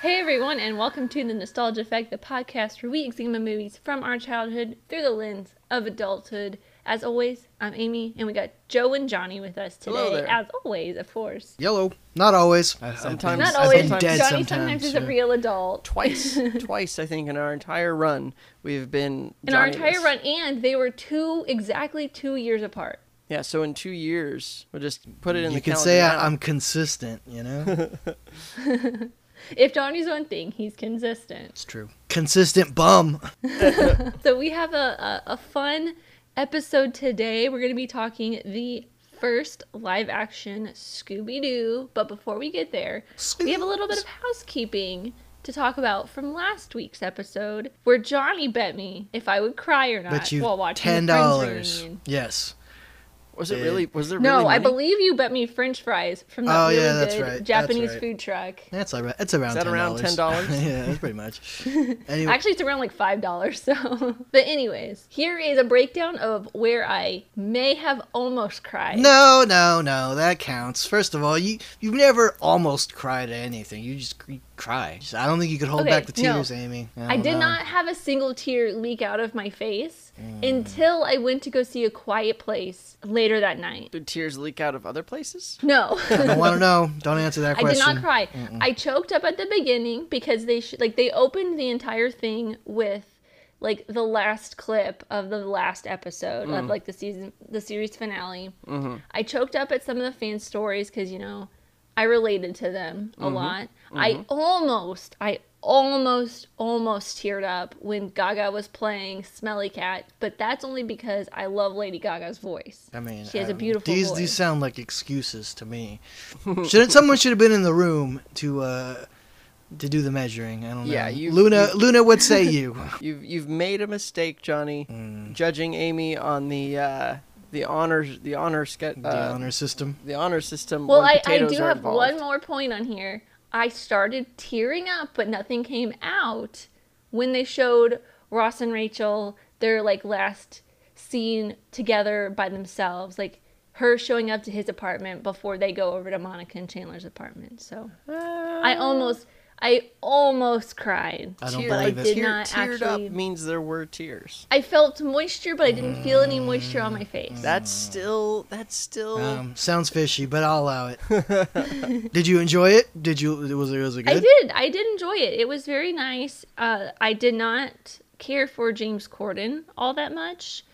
Hey everyone, and welcome to the Nostalgia Effect, the podcast where we examine movies from our childhood through the lens of adulthood. As always, I'm Amy, and we got Joe and Johnny with us Hello today. there. As always, of course. Yellow. Not always. I- Sometimes- been- Not I've always. been Johnny sometimes, sometimes, is a real adult. Twice, twice I think in our entire run we've been In our entire run, and they were two exactly two years apart. Yeah, so in two years we'll just put it in You the can say now. I, I'm consistent, you know? If Johnny's one thing, he's consistent. it's true. Consistent bum. So we have a, a, a fun episode today. We're going to be talking the first live action Scooby Doo. But before we get there, we have a little bit of housekeeping to talk about from last week's episode where Johnny bet me if I would cry or not Bet you while watching ten the Friends dollars. reunion. Yes. Was it really? Was there No, really? I money? believe you bet me French fries from that Oh, really yeah, that's good right. That's Japanese right. food truck. That's all right. It's around that around $10. $10? yeah, that's pretty much. Anyway, Actually, it's around like five dollars. So, but anyways, here is a breakdown of where I may have almost cried. no, no, no. That counts. First of all, you you've never almost cried at anything. You just you cry. I don't think you could hold Okay, back the no. tears, Amy. I don't did know. not have a single tear leak out of my face Mm. until I went to go see A Quiet Place later that night. Did tears leak out of other places? No. I don't want to know. Don't answer that question. I did question. not cry. I choked up at the beginning because they sh- like they opened the entire thing with like the last clip of the last episode of like the season the series finale. Mm-hmm. I choked up at some of the fan stories cuz you know I related to them a lot. I almost I almost almost teared up when Gaga was playing Smelly Cat, but that's only because I love Lady Gaga's voice. I mean, She has a um, beautiful These voice. these sound like excuses to me. Shouldn't someone should have been in the room to uh to do the measuring? I don't know. Yeah, you- Luna, you- Luna, what say you? You've you've made a mistake, Johnny, Mm, judging Amy on the uh, the honors the honor ske- the uh, honor system. the honor system. Well, I, I do have involved. one more point on here. I started tearing up, but nothing came out when they showed Ross and Rachel their like last scene together by themselves, like her showing up to his apartment before they go over to Monica and Chandler's apartment. So I uh, almost, I almost cried. I don't Tear- but I believe it. did Tear- not teared actually. up means there were tears. I felt moisture, but I didn't feel any moisture on my face. That's still that's still Um, sounds fishy, but I'll allow it. Did you enjoy it? Did you? Was it was it good? I did. I did enjoy it. It was very nice. Uh, I did not care for James Corden all that much,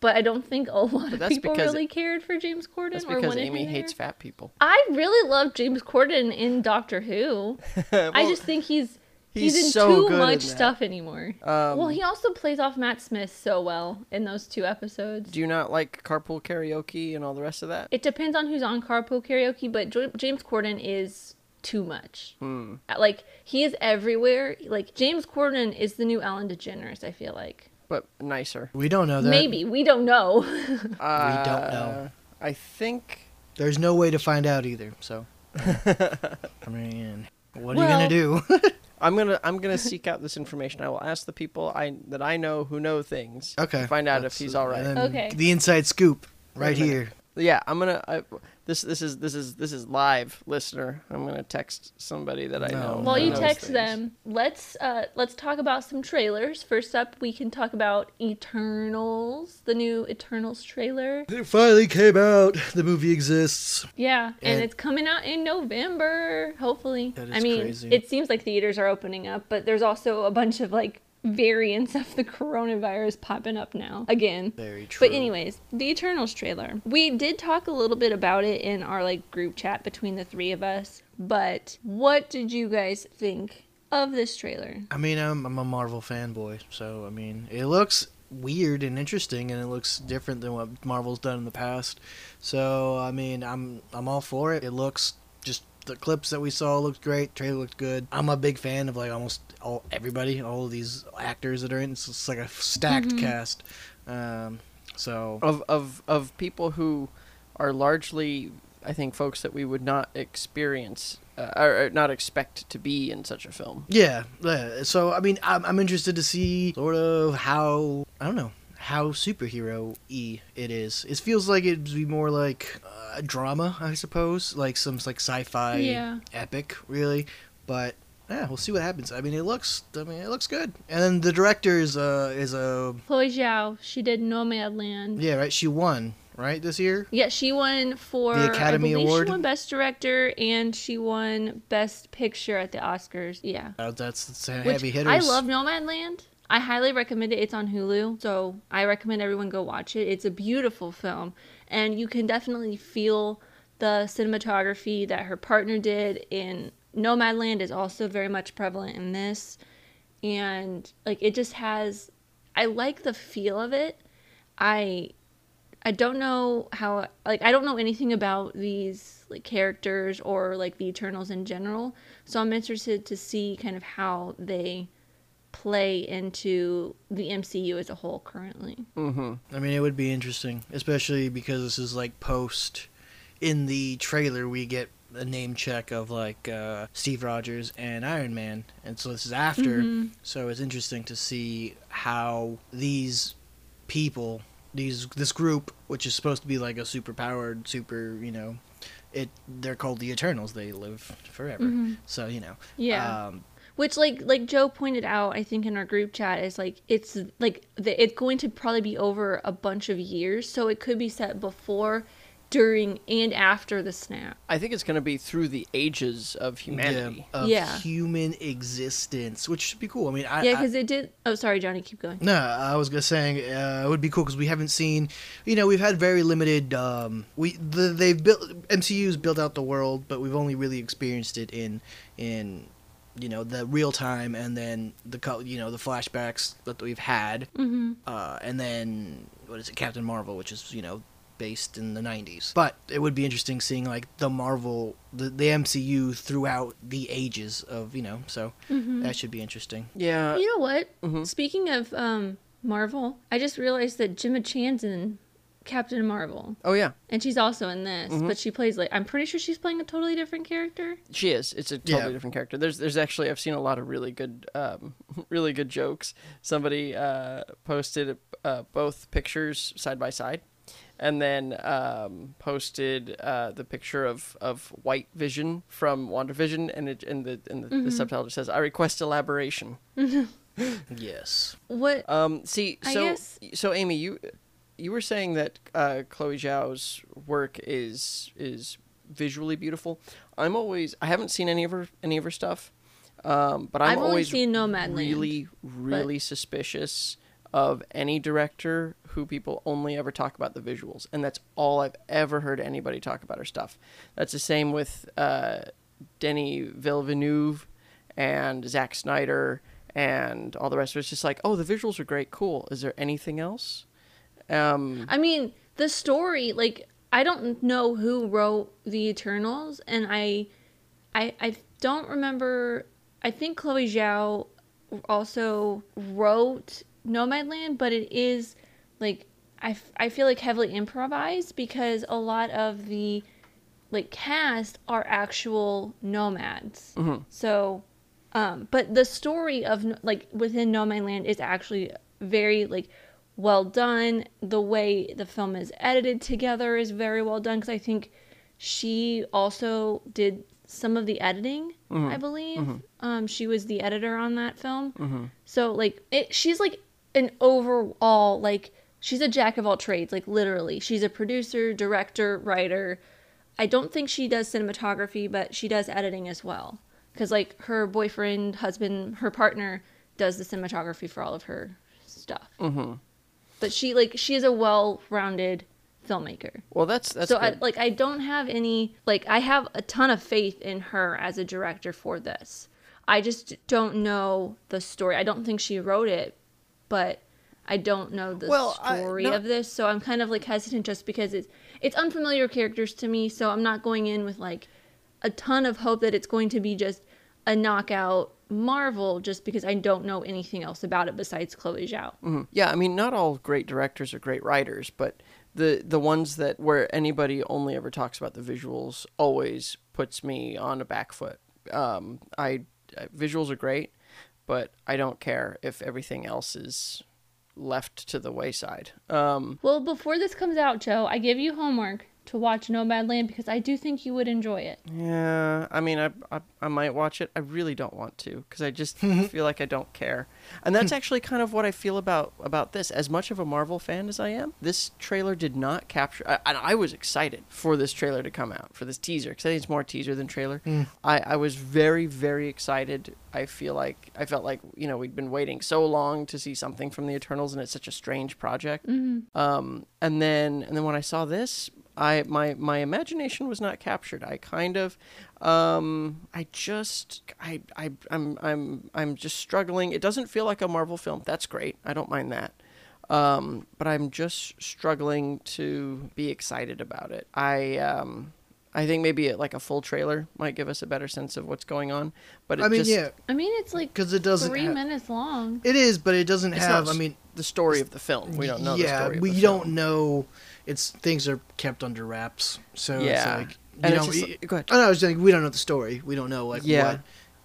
but I don't think a lot of people really cared for James Corden that's because Amy hates fat people. I really love James Corden in Doctor Who. I just think he's he's, he's in so too in much that. stuff anymore. Um, well, he also plays off Matt Smith so well in those two episodes. Do you not like carpool karaoke and all the rest of that? It depends on who's on Carpool Karaoke, but James Corden is too much. Hmm. Like he is everywhere. Like James Corden is the new Ellen DeGeneres. I feel like But nicer. We don't know that. maybe we don't know. Uh, don't know. I think There's no way to find out either. So, I mean, what are Well- you gonna do? I'm gonna I'm gonna seek out this information. I will ask the people I that I know who know things. okay. To find out if he's all right. Okay. The inside scoop right Wait a minute. here. Yeah, I'm gonna. I, this this is this is this is live, listener. I'm gonna text somebody that I No. know. While you text things. them, let's uh let's talk about some trailers. First up, we can talk about Eternals, the new Eternals trailer. It finally came out. The movie exists. Yeah, and, And- it's coming out in November, hopefully. That I mean, crazy. it seems like theaters are opening up, but there's also a bunch of like variants of the coronavirus popping up now again. Very true. But anyways, the Eternals trailer. We did talk a little bit about it in our like group chat between the three of us, but what did you guys think of this trailer? I mean, I'm, I'm a Marvel fanboy, so I mean, it looks weird and interesting, and it looks different than what Marvel's done in the past. So I mean, I'm I'm all for it. It looks just the clips that we saw looked great. Trailer looked good. I'm a big fan of like almost all everybody, all of these actors that are in. It's just like a stacked Mhm. cast. Um, so of of of people who are largely, I think, folks that we would not experience uh, or, or not expect to be in such a film. Yeah, yeah. So I mean, I'm, I'm interested to see sort of how I don't know how superhero e it is. It feels like it'd be more like uh, drama, I suppose, like some like sci-fi Yeah. epic, really. But yeah, we'll see what happens. I mean, it looks. I mean, it looks good. And then the director is uh is a Chloe Zhao, she did Nomadland. yeah right. She won right this year. Yeah, she won for The Academy Award? She won Best Director and she won Best Picture at the Oscars. Yeah. Uh, that's, that's a heavy hitters. I love Nomadland. I highly recommend it. It's on Hulu, so I recommend everyone go watch it. It's a beautiful film, and you can definitely feel the cinematography that her partner did in Nomadland is also very much prevalent in this, and like it just has. I like the feel of it. I I don't know how like I don't know anything about these like characters or like the Eternals in general. So I'm interested to see kind of how they play into the MCU as a whole currently. Mm-hmm. I mean, it would be interesting, especially because this is like post. In the trailer, we get a name check of like uh, Steve Rogers and Iron Man, and so this is after. Mhm. So it's interesting to see how these people, these this group, which is supposed to be like a super powered, super you know, it they're called the Eternals. They live forever. Mhm. So you know, Yeah. um, Which like like Joe pointed out, I think in our group chat is like it's like the, it's going to probably be over a bunch of years, so it could be set before, during, and after the snap. I think it's going to be through the ages of humanity. yeah, of Yeah. human existence, which should be cool. I mean, I, Yeah, because it did. Oh, sorry, Johnny, keep going. No, I was gonna say uh, it would be cool because we haven't seen, you know, we've had very limited. Um, we the, they've built MCU's built out the world, but we've only really experienced it in in you know the real time and then the co- you know the flashbacks that we've had, Mm-hmm. uh, and then what is it, Captain Marvel, which is you know based in the 90s. But it would be interesting seeing like the Marvel, the, the MCU throughout the ages of you know. So Mm-hmm. that should be interesting. Yeah. You know what? Mhm. Speaking of um, Marvel, I just realized that Gemma Chan's in Captain Marvel, Oh yeah, and she's also in this, Mhm. but she plays like I'm pretty sure she's playing a totally different character. she is. It's a totally Yeah. different character. There's there's actually I've seen a lot of really good um, really good jokes. Somebody uh, posted uh, both pictures side by side. And then um, posted uh, the picture of, of White Vision from WandaVision, and it and the and the, the subtitle just says, "I request elaboration." Yes. What? Um, see, I so guess- so Amy, you you were saying that uh, Chloe Zhao's work is is visually beautiful. I'm always I haven't seen any of her any of her stuff, um, but I'm I've always seen Nomadland, really really suspicious of any director who people only ever talk about the visuals, and that's all I've ever heard anybody talk about her stuff. That's the same with uh, Denny Villeneuve and Zack Snyder and all the rest of it. It's just like, oh, the visuals are great, cool. Is there anything else? Um, I mean, the story, like, I don't know who wrote the Eternals, and I, I, I don't remember. I think Chloe Zhao also wrote Nomadland, but it is like I, f- I feel like heavily improvised because a lot of the like cast are actual nomads. Mhm. So, um, but the story of like within Nomadland is actually very like well done. The way the film is edited together is very well done because I think she also did some of the editing. I mm-hmm. believe mm-hmm. um, she was the editor on that film. Mm-hmm. So like it, she's like an overall like she's a jack of all trades. Like literally, she's a producer, director, writer. I don't think she does cinematography, but she does editing as well. Because like her boyfriend, husband, her partner does the cinematography for all of her stuff. But she like she is a well-rounded filmmaker. Well, that's that's so I, like I don't have any like I have a ton of faith in her as a director for this. I just don't know the story. I don't think she wrote it, but I don't know the Well, I- story no- of this, so I'm kind of like hesitant just because it's it's unfamiliar characters to me, so I'm not going in with like a ton of hope that it's going to be just a knockout Marvel just because I don't know anything else about it besides Chloe Zhao. Mhm. Yeah, I mean, not all great directors are great writers, but the the ones that where anybody only ever talks about the visuals always puts me on a back foot. Um, I visuals are great, but I don't care if everything else is left to the wayside. Um, Well, before this comes out, Joe, I give you homework to watch Nomadland because I do think you would enjoy it. yeah, I mean, I, I I might watch it. I really don't want to because I just feel like I don't care. And that's actually kind of what I feel about about this. As much of a Marvel fan as I am, this trailer did not capture. I, I was excited for this trailer to come out for this teaser because I think it's more teaser than trailer. I I was very very excited. I feel like I felt like you know we'd been waiting so long to see something from the Eternals, and it's such a strange project. Um, and then and then when I saw this, I my my imagination was not captured. I kind of, um, I just I I I'm I'm I'm just struggling. It doesn't feel like a Marvel film. That's great. I don't mind that. Um, but I'm just struggling to be excited about it. I um. I think maybe like a full trailer might give us a better sense of what's going on, but it I mean, just, yeah, I mean, it's like because it doesn't. three ha- minutes long. It is, but it doesn't it's have. not I mean, the story of the film. We don't know. Yeah, the story of we the don't film. know. It's things are kept under wraps, so Yeah. it's like you And know. just- we- go ahead. I know. I was saying we don't know the story. We don't know like Yeah. what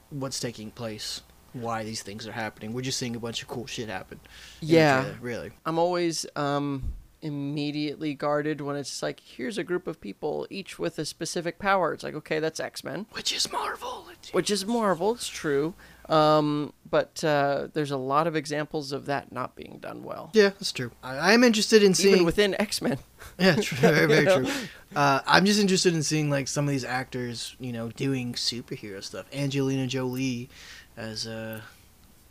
what's taking place, why these things are happening. We're just seeing a bunch of cool shit happen. Yeah. trailer, really. I'm always um, immediately guarded when it's like, here's a group of people, each with a specific power. It's like, okay, that's X Men, Which is Marvel. which is Marvel. It's true, um, but uh, there's a lot of examples of that not being done well, Yeah, that's true. I, I'm interested in seeing. even within X Men. Yeah, true, very, very true. Uh, I'm just interested in seeing like some of these actors, you know, doing superhero stuff. Angelina Jolie as a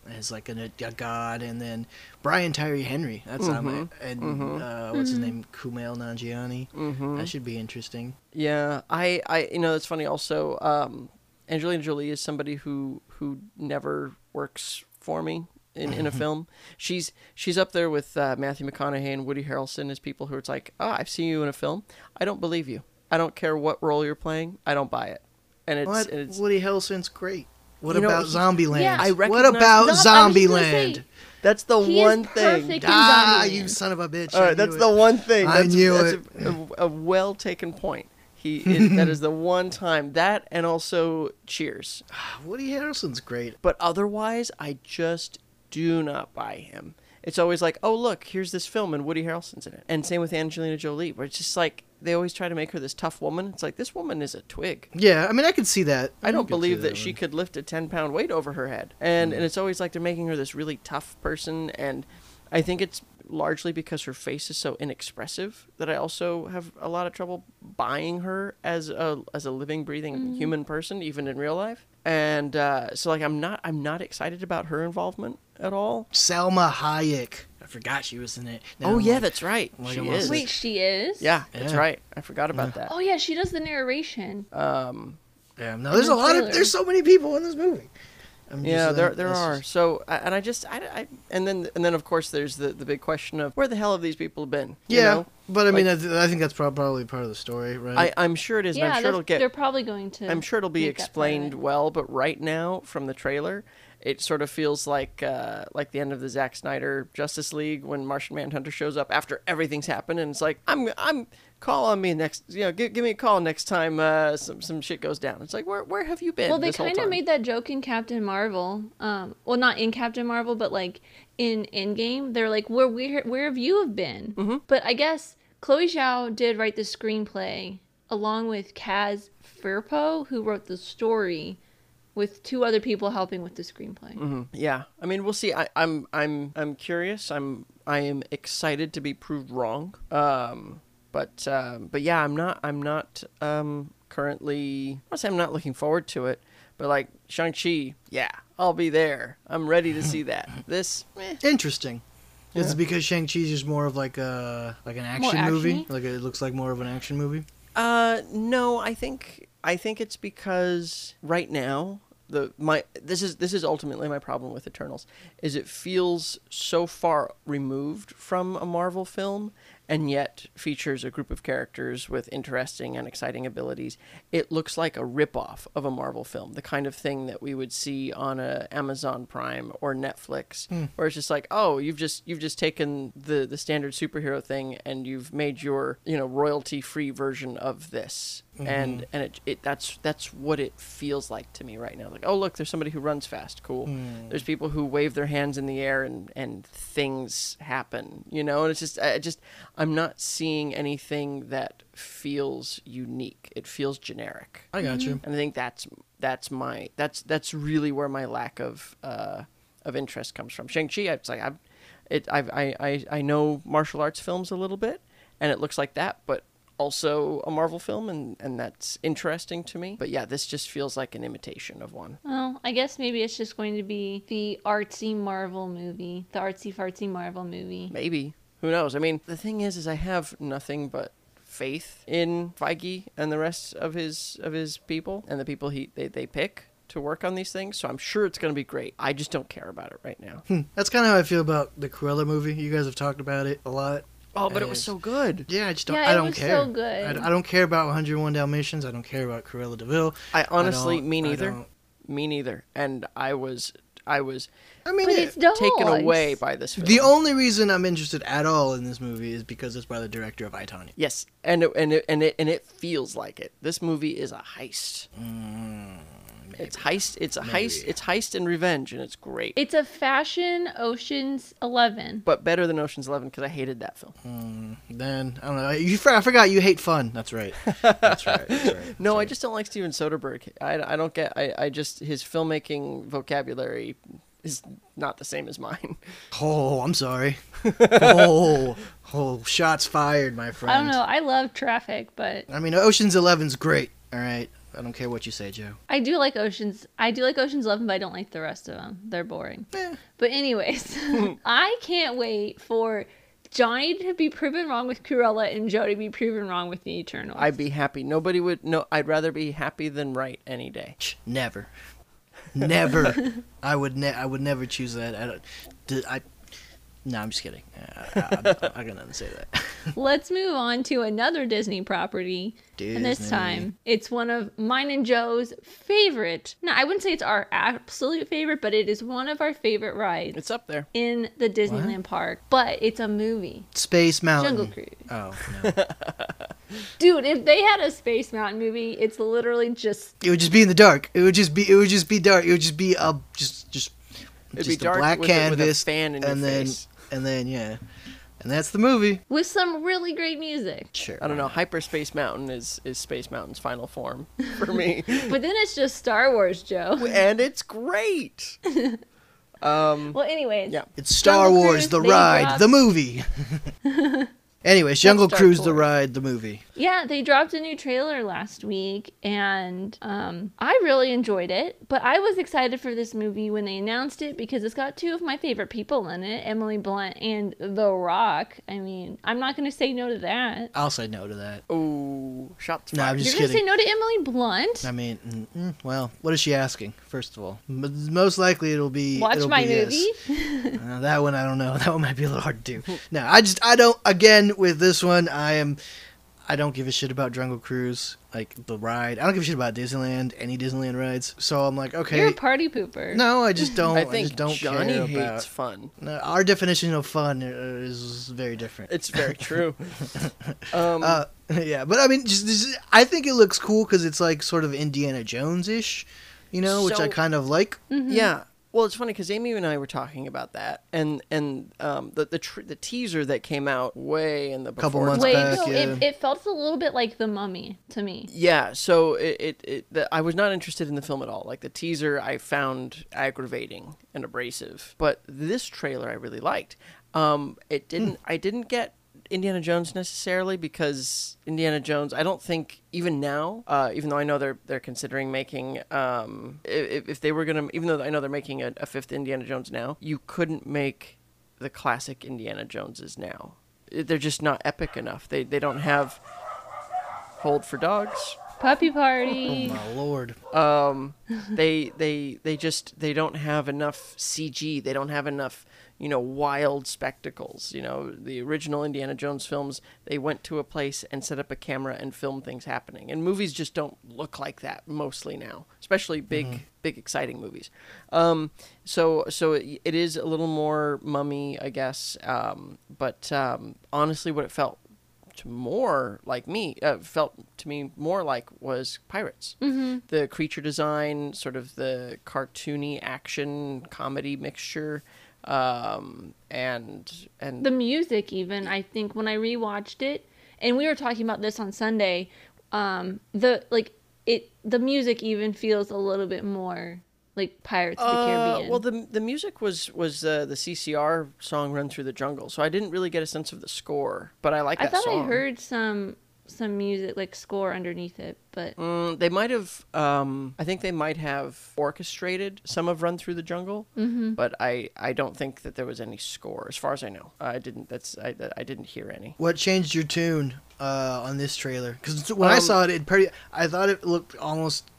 as like a, a god, and then Brian Tyree Henry. That's I'm Mhm. and Mhm. uh, what's his name? Kumail Nanjiani. Mm-hmm. That should be interesting. Yeah, I, I, you know, it's funny. Also, um, Angelina Jolie is somebody who who never works for me in, in a film. She's she's up there with uh, Matthew McConaughey and Woody Harrelson as people who it's like, oh, I've seen you in a film. I don't believe you. I don't care what role you're playing. I don't buy it. And it's, What? and it's Woody Harrelson's great. What know, about he- Zombieland? Yeah. I what about No, I was just gonna Zombieland? say, that's the one thing. Ah, you son of a bitch! All I right, that's knew the one thing. I That's, knew that's it. A, a, a well taken point. He that is the one time that, and also Cheers. Woody Harrelson's great. But otherwise, I just do not buy him. It's always like, oh look, here's this film and Woody Harrelson's in it, and same with Angelina Jolie, where it's just like they always try to make her this tough woman. It's like this woman is a twig. Yeah, I mean, I could see that. I don't believe that, she could lift a ten pound weight over her head, and Mm. and it's always like they're making her this really tough person, and I think it's largely because her face is so inexpressive that I also have a lot of trouble buying her as a as a living, breathing human person, even in real life. And uh, so, like, I'm not I'm not excited about her involvement at all. Salma Hayek. I forgot she was in it. Now oh I'm yeah, like, that's right. like she is. also- Wait, she is. Yeah, that's Yeah. right. I forgot about that. Oh yeah, she does the narration. Um, Yeah, no, there's the a lot of there's so many people in this movie. I'm just Yeah, there like, there are. just- So, and I just, I, I, and then and then of course there's the the big question of where the hell have these people been? You yeah, know? but I mean, Like- I, th- I think that's prob- probably part of the story, right? I I'm sure it is. yeah, I'm sure it'll get. they're probably going to. I'm sure it'll be make that part of explained well, but right now from the trailer, it sort of feels like uh, like the end of the Zack Snyder Justice League when Martian Manhunter shows up after everything's happened, and it's like I'm I'm call on me next, you know, give, give me a call next time uh, some some shit goes down. It's like where where have you been? Well, they kind of made that joke in Captain Marvel. Um, well, not in Captain Marvel, but like in Endgame, they're like, "Where where where have you have been?" Mm-hmm. But I guess Chloe Zhao did write the screenplay along with Kaz Firpo, who wrote the story, with two other people helping with the screenplay. Mhm. Yeah, I mean, we'll see. I, I'm, I'm, I'm curious. I'm, I am excited to be proved wrong. Um, but, um, but yeah, I'm not, I'm not, um, currently. I say I'm not looking forward to it, but like Shang Chi, yeah, I'll be there. I'm ready to see that. This, eh. Interesting. Is Yeah. it because Shang Chi is more of like a like an action movie? action-y? Like it looks like more of an action movie. Uh, no, I think I think it's because right now the my this is this is ultimately my problem with Eternals is it feels so far removed from a Marvel film and yet features a group of characters with interesting and exciting abilities. It looks like a ripoff of a Marvel film, the kind of thing that we would see on a Amazon Prime or Netflix, hmm. where it's just like, oh, you've just you've just taken the the standard superhero thing and you've made your you know royalty free version of this, and and it, it that's that's what it feels like to me right now. Like, oh look, there's somebody who runs fast, cool. There's people who wave their hands in the air and and things happen, you know, and it's just I just I'm not seeing anything that feels unique. It feels generic. I got you. and I think that's that's my that's that's really where my lack of uh, of interest comes from. Shang Chi, it's like I've it I've, I I I know martial arts films a little bit, and it looks like that, but also a Marvel film, and and that's interesting to me. But yeah, this just feels like an imitation of one. Well, I guess maybe it's just going to be the artsy Marvel movie, the artsy fartsy Marvel movie. Maybe who knows? I mean, the thing is, is I have nothing but faith in Feige and the rest of his of his people and the people he they, they pick to work on these things. So I'm sure it's going to be great. I just don't care about it right now. Hmm. That's kind of how I feel about the Cruella movie. You guys have talked about it a lot. Oh, but it was so good. Yeah, I just don't. Yeah, I it don't was care. so good. I, I don't care about 101 Dalmatians. I don't care about Cruella de Vil. I honestly, don't- me I neither. don't- Me neither. And I was, I was I mean, But it- it's dogs. taken away by this film. the only reason I'm interested at all in this movie is because it's by the director of I, yes, and it, and it, and it and it feels like it. This movie is a heist. Mm. It's heist. It's a heist. Mm, It's heist and revenge, and it's great. It's a fashion Ocean's Eleven. but better than Ocean's Eleven because I hated that film. Mm. Then I don't know. You, I forgot you hate fun. That's right. That's right. That's right. No, I just don't like Steven Soderbergh. I, I don't get. I, I just his filmmaking vocabulary is not the same as mine. Oh, I'm sorry. oh, oh, shots fired, my friend. I don't know. I love Traffic, but I mean, Ocean's Eleven's great. All right. I don't care what you say, Joe. I do like Ocean's. I do like Ocean's Eleven, but I don't like the rest of them. They're boring. Eh. But anyways, I can't wait for Johnny to be proven wrong with Cruella and Joe to be proven wrong with the Eternals. I'd be happy. Nobody would. No, I'd rather be happy than right any day. Ch, Never, never. I would. Ne- I would never choose that. I don't. d- I. No, I'm just kidding. Uh, I, I, I, I got nothing to say to that. Let's move on to another Disney property. And this time, it's one of mine and Joe's favorite. No, I wouldn't say it's our absolute favorite, but it is one of our favorite rides It's up there. in the Disneyland park. But it's a movie, Space Mountain. Jungle Cruise. Oh no! Dude, if they had a Space Mountain movie, it's literally just it would just be in the dark. It would just be. It would just be dark. It would just be a just just. It'd just be a dark black with a- with a canvas fan in your and then face. And then yeah, and that's the movie. with some really great music. Sure. I don't know. Hyperspace Mountain is is Space Mountain's final form for me, But then it's just Star Wars, Joe. and it's great. Um, Well, anyways, Yeah. It's Star Jungle Wars, Cruise, the ride, dropped- the movie. Anyways, Jungle Star Cruise, the ride, the movie. Yeah, they dropped a new trailer last week, and um, I really enjoyed it. But I was excited for this movie when they announced it because it's got two of my favorite people in it, Emily Blunt and The Rock. I mean, I'm not going to say no to that. I'll say no to that. oh, shots No, I'm fired. just You're going to say no to Emily Blunt? I mean, mm, well, what is she asking? First of all, M- most likely it'll be Watch it'll my be movie. Uh, that one I don't know. That one might be a little hard to do. No, I just I don't. Again, with this one, I am. I don't give a shit about Jungle Cruise, like the ride. I don't give a shit about Disneyland, any Disneyland rides. So I'm like, okay, You're a party pooper. no, I just don't. I I, think just don't Johnny care hates about. fun. No, our definition of fun uh, is very different. It's very true. um, Uh, yeah, but I mean, just this, I think it looks cool because it's like sort of Indiana Jones ish, you know, which I kind of like. Yeah. Well, it's funny because Amy and I were talking about that, and and um, the the tr- the teaser that came out way in the Couple months Wait, back, no, yeah. it, it felt a little bit like The Mummy to me. Yeah, so it, it, it the, I was not interested in the film at all. Like the teaser, I found aggravating and abrasive, but this trailer I really liked. Um, it didn't. I didn't get Indiana Jones necessarily because Indiana Jones. I don't think even now, uh, even though I know they're they're considering making, um, if, if they were gonna, even though I know they're making a, a fifth Indiana Jones now, you couldn't make the classic Indiana Joneses now. They're just not epic enough. They they don't have. Hold for dogs Puppy Party. Oh my lord! um they they they just they don't have enough cg they don't have enough you know wild spectacles you know. The original indiana jones films they went to a place and set up a camera and filmed things happening. And movies just don't look like that mostly now especially big big exciting movies. Um so so it, it is a little more mummy i guess. Um but um honestly what it felt to more like me uh, felt to me more like was pirates mm-hmm. the creature design sort of the cartoony action comedy mixture um, and and the music even i think when i rewatched it and we were talking about this on sunday um the like it the music even feels a little bit more like pirates of the Uh, caribbean well, the the music was was uh, the CCR song "Run Through the Jungle," so I didn't really get a sense of the score, but I like i that thought song. i heard some some music like score underneath it but Mm, they might have. Um, I think they might have orchestrated some of "Run Through the Jungle," mm-hmm. but I, I don't think that there was any score, as far as I know. I didn't. That's I, I didn't hear any. What changed your tune uh, on this trailer? Because when I Um, saw it, it pretty. I thought it looked almost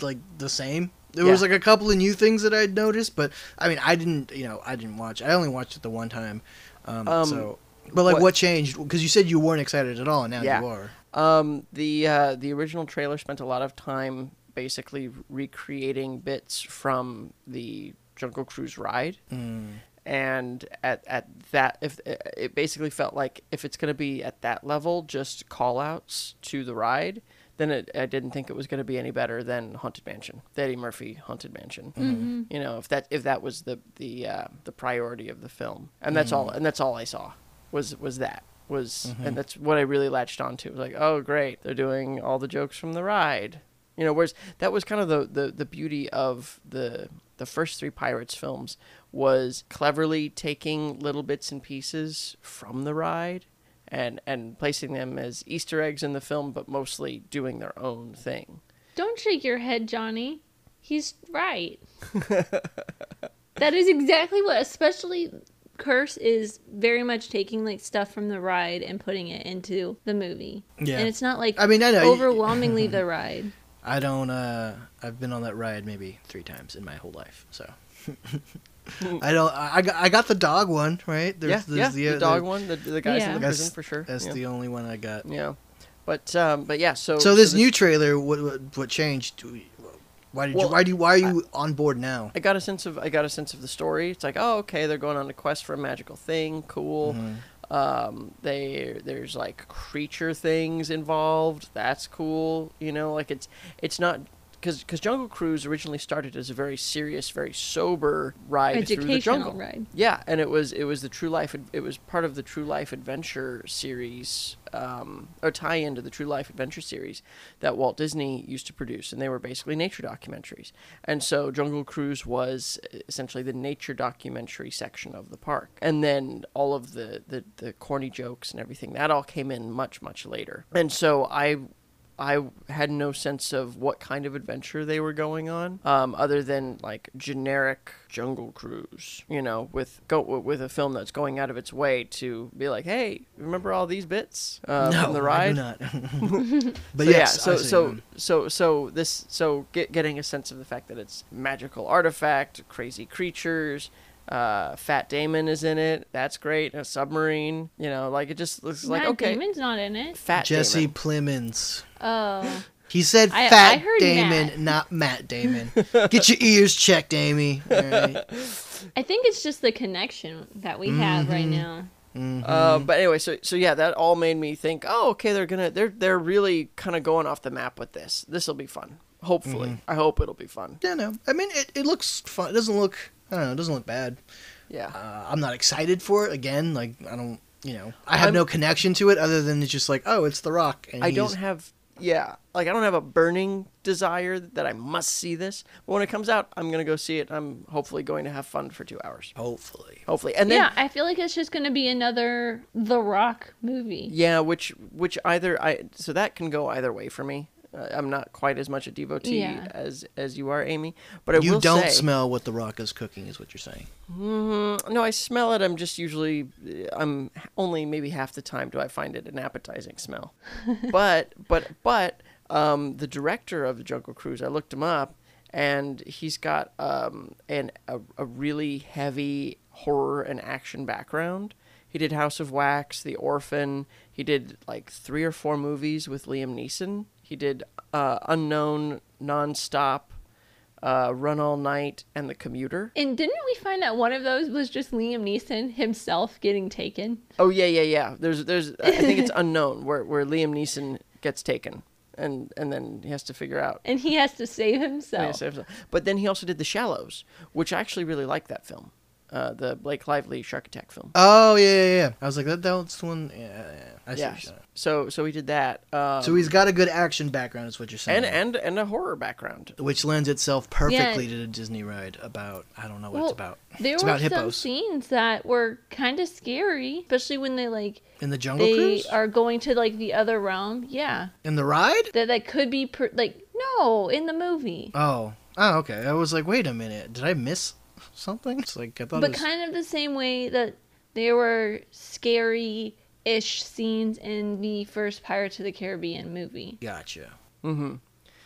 like the same. There was like a couple of new things that I'd noticed, but I mean, I didn't. You know, I didn't watch. I only watched it the one time. Um, Um, so, but like, what- what, changed? Because you said you weren't excited at all, and now Yeah. you are. Um, the uh, the original trailer spent a lot of time basically recreating bits from the Jungle Cruise ride. Mm. and at at that if it basically felt like if it's going to be at that level just call outs to the ride then it, i didn't think it was going to be any better than haunted mansion the eddie murphy haunted mansion. Mm-hmm. you know if that if that was the the uh, the priority of the film. And that's all and that's all i saw was was that was and that's what i really latched onto It was like oh great they're doing all the jokes from the ride. You know whereas that was kind of the the, the beauty of the the first three pirates films was cleverly taking little bits and pieces from the ride and and placing them as easter eggs in the film but mostly doing their own thing don't shake your head johnny he's right that is exactly what especially curse is very much taking like stuff from the ride and putting it into the movie Yeah. and it's not like I mean, I know. overwhelmingly the ride I don't. uh I've been on that ride maybe three times in my whole life, so. I don't. I I got, I got the dog one right. yeah yeah the, uh, dog one the, the guys Yeah. in the That's- prison for sure That's yeah. the only one I got. yeah but um but yeah so So this new trailer, what what, what changed? Why did Well, you? Why do? you- Why are you on board now? I got a sense of I got a sense of the story. It's like, oh, okay, they're going on a quest for a magical thing. Cool. Mm-hmm. Um, they there's like creature things involved. That's cool. You know, like it's it's not because because Jungle Cruise originally started as a very serious, very sober ride through the jungle. ride Yeah, and it was it was the True Life it was part of the True Life Adventure series, um, or tie into the True Life Adventure series that Walt Disney used to produce, and they were basically nature documentaries. And so Jungle Cruise was essentially the nature documentary section of the park, and then all of the the, the corny jokes and everything that all came in much much later. And so I I had no sense of what kind of adventure they were going on, um, other than like generic jungle cruise. You know, with go with a film that's going out of its way to be like, hey, remember all these bits uh, no, from the ride? I do not. but so, yes, yeah, so so so so this so get, getting a sense of the fact that it's magical artifact, crazy creatures. Uh, Fat Damon is in it. That's great. A submarine. You know, like it just looks like Matt okay. Damon's not in it. Fat Jesse Damon. Plemons. Oh, He said I- Fat I heard Damon, Matt. not Matt Damon. Get your ears checked, Amy. All right. I think it's just the connection that we have right now. Mhm. Uh, but anyway, so so yeah, that all made me think, oh, okay, they're gonna they're they're really kind of going off the map with this. This will be fun. Hopefully, I hope it'll be fun. yeah, no. I mean, it, it looks fun. It doesn't look. I don't know. It doesn't look bad. Yeah, Uh, I'm not excited for it. Again, like I don't. You know, I have I'm- no connection to it other than it's just like, oh, it's The Rock. And I he's- don't have yeah, like I don't have a burning desire that I must see this. But when it comes out, I'm gonna go see it. I'm hopefully going to have fun for two hours. Hopefully. Hopefully, and then yeah, I feel like it's just going to be another The Rock movie. Yeah, which which either I so that can go either way for me. Uh, I'm not quite as much a devotee Yeah. as as you are, Amy. But I You will don't say, smell what The Rock is cooking, is what you're saying. Mm, no, I smell it. I'm just usually I'm only maybe half the time do I find it an appetizing smell. but but but um, the director of the Jungle Cruise, I looked him up, and he's got um, an a, a really heavy horror and action background. He did House of Wax, The Orphan. He did like three or four movies with Liam Neeson. He did uh, Unknown, Nonstop, uh, Run All Night, and The Commuter. And didn't we find out one of those was just Liam Neeson himself getting taken? Oh yeah, yeah, yeah. There's, there's. I think it's unknown where where Liam Neeson gets taken, and and then he has to figure out. And he has to save himself. But then he also did The Shallows, which I actually really like that film. Uh, the Blake Lively Shark Attack film. Oh yeah, yeah, yeah. I was like, that that's the one. Yeah, yeah. I see. yeah. what you're saying. So so we did that. Um, So he's got a good action background, is what you're saying. and and and a horror background. which lends itself perfectly to the Disney ride about I don't know what Well, it's about. There It's were about some hippos. scenes that were kind of scary, especially when they like In the Jungle they Cruise? are going to like the other realm. Yeah, In the ride? that that could be per- like no in the movie, Oh. Oh, okay. I was like, wait a minute. Did I miss something? It's like I thought but it was kind of the same way that there were scary ish scenes in the first Pirates of the Caribbean movie. Gotcha. Mm-hmm.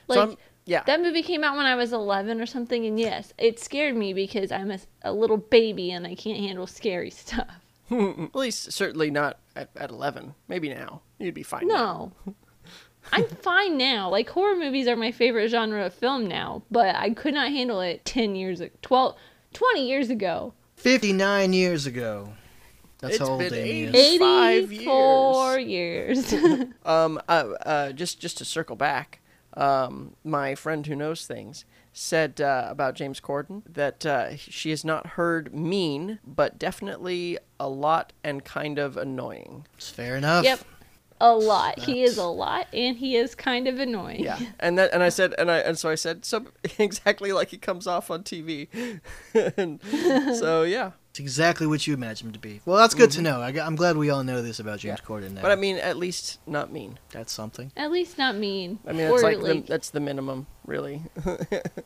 Like so I'm, yeah. that movie came out when I was 11 or something, and yes, it scared me because I'm a, a little baby and I can't handle scary stuff. At least certainly not at, at 11. Maybe now. You'd be fine. now. No. I'm fine now. Like horror movies are my favorite genre of film now, but I could not handle it 10 years ago, 12 20 years ago. Fifty nine years ago. That's It's how old been Amy is. 80 Five 84 years. Um, uh, uh, just just to circle back, um, my friend who knows things said uh, about James Corden that uh, she has not heard mean, but definitely a lot and kind of annoying. It's fair enough. yep. A lot. He is a lot and he is kind of annoying. Yeah, and that and I said and I and so I said so exactly like he comes off on TV, and so yeah. It's exactly what you imagine him to be. Well, that's good to know. I, am glad we all know this about James Mm-hmm. Yeah. Corden now. But I mean, at least not mean. that's something. At least not mean. I mean, Or, that's like, the, that's the minimum, really.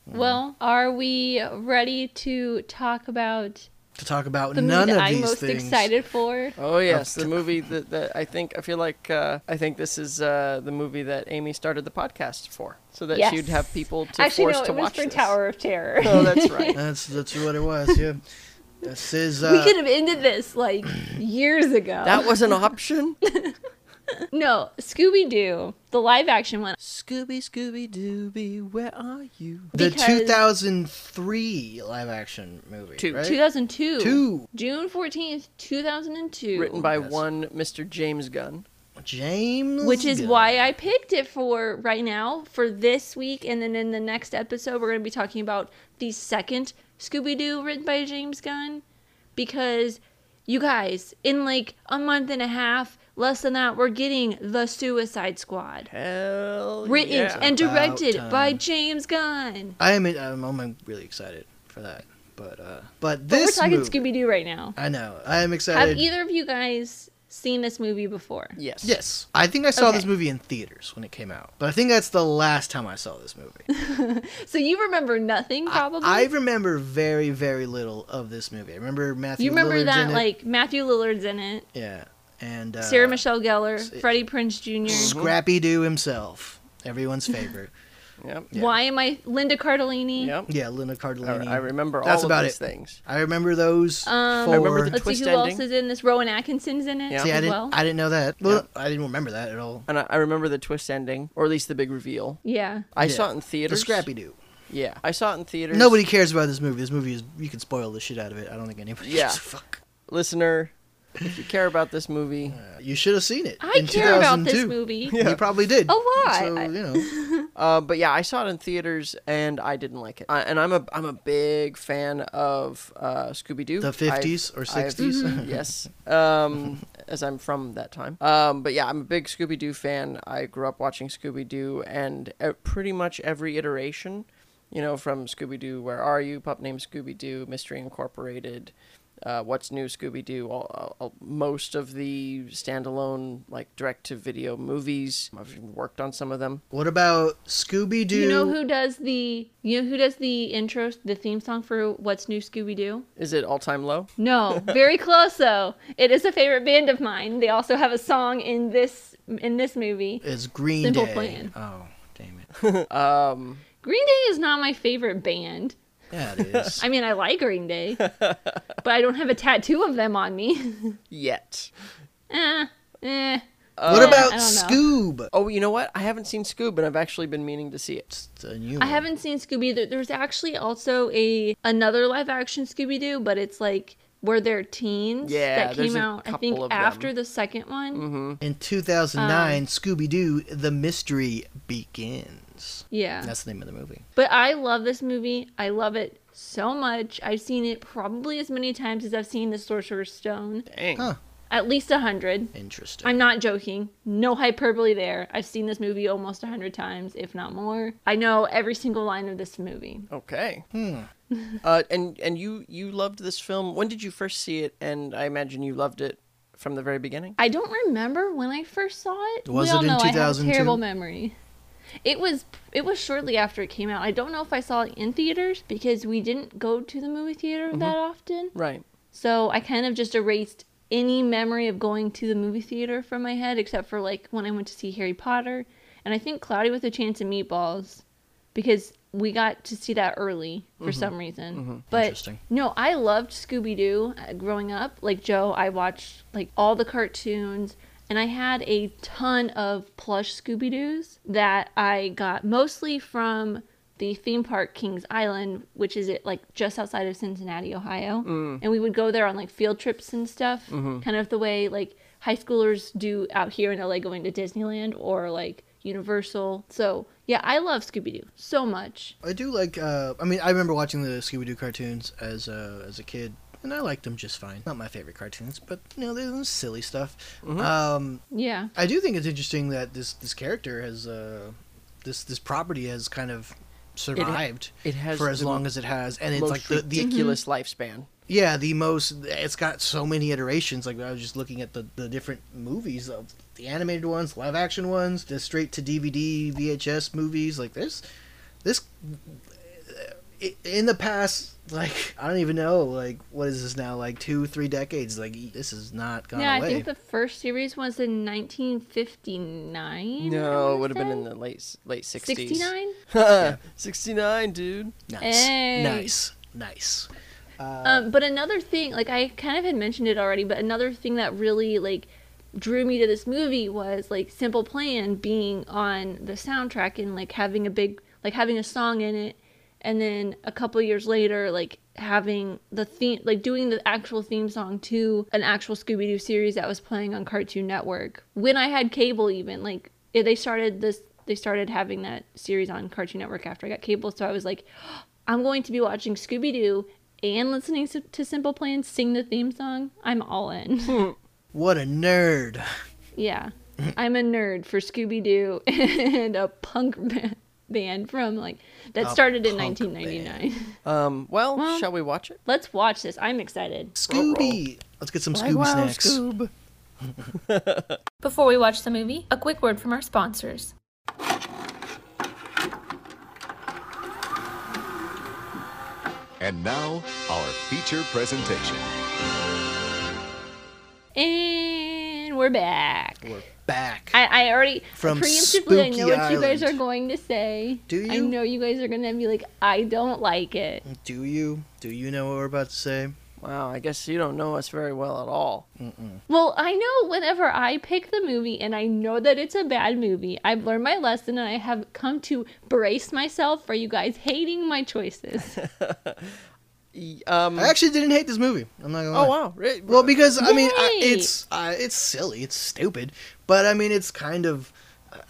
Well, are we ready to talk about To talk about the none movie of I'm these most things. excited for? Oh yes, the movie that, that I think I feel like uh, I think this is uh, the movie that Amy started the podcast for, so that Yes. she'd have people to Actually, force no, to it was watch for this. Tower of Terror. Oh, that's right. That's that's what it was. Yeah. This is. Uh, we could have ended this like years ago. that was an option. no, Scooby Doo, the live action one. Scooby Scooby Dooby, where are you? the 2003 live action movie. Two. Right? 2002. Two. June 14th, 2002. Written by Yes. one Mr. James Gunn. James. Which is Gunn. why I picked it for right now for this week. And then in the next episode, we're going to be talking about the second Scooby Doo written by James Gunn. Because you guys, in like a month and a half, less than that, we're getting The Suicide Squad. Hell Written yeah. and About directed time. by James Gunn. I am. I'm, I'm really excited for that. But uh, but But we're talking Scooby Doo right now. I know. I am excited. Have either of you guys seen this movie before? Yes. Yes, I think I saw Okay. this movie in theaters when it came out, but I think that's the last time I saw this movie. So you remember nothing, probably? I, I remember very, very little of this movie. I remember Matthew. you remember Lillard's that, like, Matthew Lillard's in it, yeah, and uh, Sarah Michelle Gellar, s- Freddie Prinze Jr. Scrappy Doo himself, everyone's favorite. Yep. Yeah. Why am I Linda Cardellini? Yep. yeah, Linda I, Cardellini. I remember That's all about of these it. things. I remember those Um, for. I remember the Let's twist see who else is in this. Rowan Atkinson's in it Yeah. See, I as didn't. well. I didn't know that. Well, I didn't remember that at all. And I, I remember the twist ending, or at least the big reveal. yeah. I Yeah. saw it in The theaters. Scrappy Doo. Yeah, I saw it in theaters. Nobody cares about this movie. This movie is. You can spoil the shit out of it. I don't think anybody. Yeah. gives a fuck. listener, if you care about this movie, Uh, you should have seen it. I in care about this movie. Yeah. You probably did. A lot. So, you know. uh, but yeah, I saw it in theaters and I didn't like it. I, and I'm a I'm a big fan of uh, Scooby Doo. The 50s or 60s? yes, um, as I'm from that time. Um, but yeah, I'm a big Scooby Doo fan. I grew up watching Scooby Doo, and uh, pretty much every iteration, you know, from Scooby Doo, Where Are You, Pup Named Scooby Doo, Mystery Incorporated. Uh, What's New Scooby Doo? All, all, all- most of the standalone, like direct to video movies. I've worked on some of them. What about Scooby Doo? You know who does the you know who does the intro, the theme song for What's New Scooby Doo? Is it All Time Low? No, very close though. It is a favorite band of mine. They also have a song in this in this movie. It's Green Simple Day. Plan. Oh, damn it. Um, Green Day is not my favorite band. Yeah, it is. I mean, I like Green Day, but I don't have a tattoo of them on me. yet. eh, eh. what about don't. Scoob? Oh, you know what? I haven't seen Scoob, and I've actually been meaning to see it. It's a new I haven't seen Scooby. There- There's actually also a another live action Scooby Doo, but it's like where they're teens. Yeah, that there's came a out. I couple think of them. after the second one. Mm-hmm. In Um, 2009, Scooby Doo: The Mystery Begins. Things. Yeah. That's the name of the movie. But I love this movie. I love it so much. I've seen it probably as many times as I've seen The Sorcerer's Stone. Dang. Huh. At least a hundred. Interesting. I'm not joking. No hyperbole there. I've seen this movie almost a hundred times, if not more. I know every single line of this movie. Okay. Hmm. uh, and and you you loved this film. When did you first see it? And I imagine you loved it from the very beginning. I don't remember when I first saw it. Was we it all in know I have a 2002? terrible memory. It was it was shortly after it came out. I don't know if I saw it in theaters because we didn't go to the movie theater Mm-hmm. that often. Right. So I kind of just erased any memory of going to the movie theater from my head, except for like when I went to see Harry Potter, and I think Cloudy with a Chance of Meatballs, because we got to see that early for mm-hmm. some reason. Mm-hmm. But Interesting. no, I loved Scooby Doo uh, growing up. Like Joe, I watched like all the cartoons. And I had a ton of plush Scooby Doos that I got mostly from the theme park Kings Island, which is it like just outside of Cincinnati, Ohio. And we would go there on like field trips and stuff, kind of the way like high schoolers do out here in LA going to Disneyland or like Universal. So yeah, I love Scooby Doo so much. I do like. Uh, I mean, I remember watching the Scooby Doo cartoons as uh, as a kid, and I liked them just fine. Not my favorite cartoons, but you know, they're silly stuff. Um, Yeah. I do think it's interesting that this this character has uh, this this property has kind of survived It has for as the long as it has, and it's like the, the ridiculous lifespan. yeah the most. It's got so many iterations. Like I was just looking at the the different movies of the animated ones, live action ones, the straight to DVD VHS movies. Like this this i- in the past like i don't even know like what is this now like two three decades like this is not gone yeah, away I think the first series was in 1959. No, it would have been in the late late sixties. 69. Sixty nine, dude. nice Hey. nice nice uh, Um, but another thing, like I kind of had mentioned it already, but another thing that really like drew me to this movie was like Simple Plan being on the soundtrack and like having a big like having a song in it, and then a couple years later like having the theme like doing the actual theme song to an actual Scooby Doo series that was playing on Cartoon Network when I had cable even like they started this they started having that series on Cartoon Network after I got cable so I was like I'm going to be watching Scooby Doo and listening to, to Simple Plan sing the theme song. I'm all in. what a nerd yeah. I'm a nerd for Scooby Doo and a punk ba- band from like that A started in 1999. Um. Well, Well- shall we watch it? Let's watch this. I'm excited. scooby let's get some scooby snacks Scoob. Before we watch the movie, a quick word from our sponsors. And now, our feature presentation. And we're back. we're back I, I already From preemptively I know Spooky what you guys are going to say. Do you? I know you guys are gonna be like, I don't like it. do you do you know what we're about to say Wow. I guess you don't know us very well at all. Well, I know whenever I pick the movie and I know that it's a bad movie, I've learned my lesson and I have come to brace myself for you guys hating my choices. Y- Um. i actually didn't hate this movie i'm not gonna lie oh wow. Re- Well, because I mean, I, it's uh, it's silly, it's stupid, but I mean, it's kind of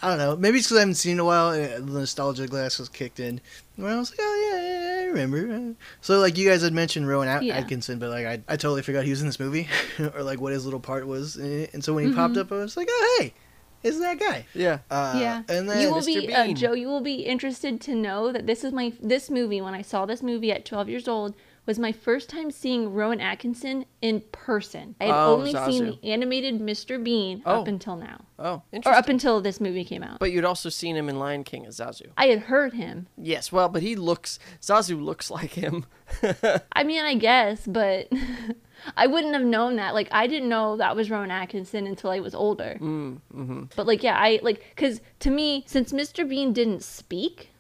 I don't know. Maybe it's because I haven't seen it in a while. And the nostalgia glass was kicked in. Where I was like, oh yeah, yeah, I remember. So like you guys had mentioned Rowan At- Yeah. Atkinson, but like I, I totally forgot he was in this movie, or like what his little part was. In it. And so when he popped up, I was like, oh hey, it's that guy. yeah. Uh, yeah. And then you will Mr. be uh, Joe, you will be interested to know that this is my this movie when I saw this movie at 12 years old was my first time seeing Rowan Atkinson in person. I had Oh, only seen the animated Mr. Bean Oh. up until now. Oh, Or up until this movie came out. but you'd also seen him in Lion King as Zazu. I had heard him. Yes. Well, but he looks. Zazu looks like him. I mean, I guess, but I wouldn't have known that. Like, I didn't know that was Rowan Atkinson until I was older. Mm, hmm But like, yeah, I like because to me, since Mr. Bean didn't speak,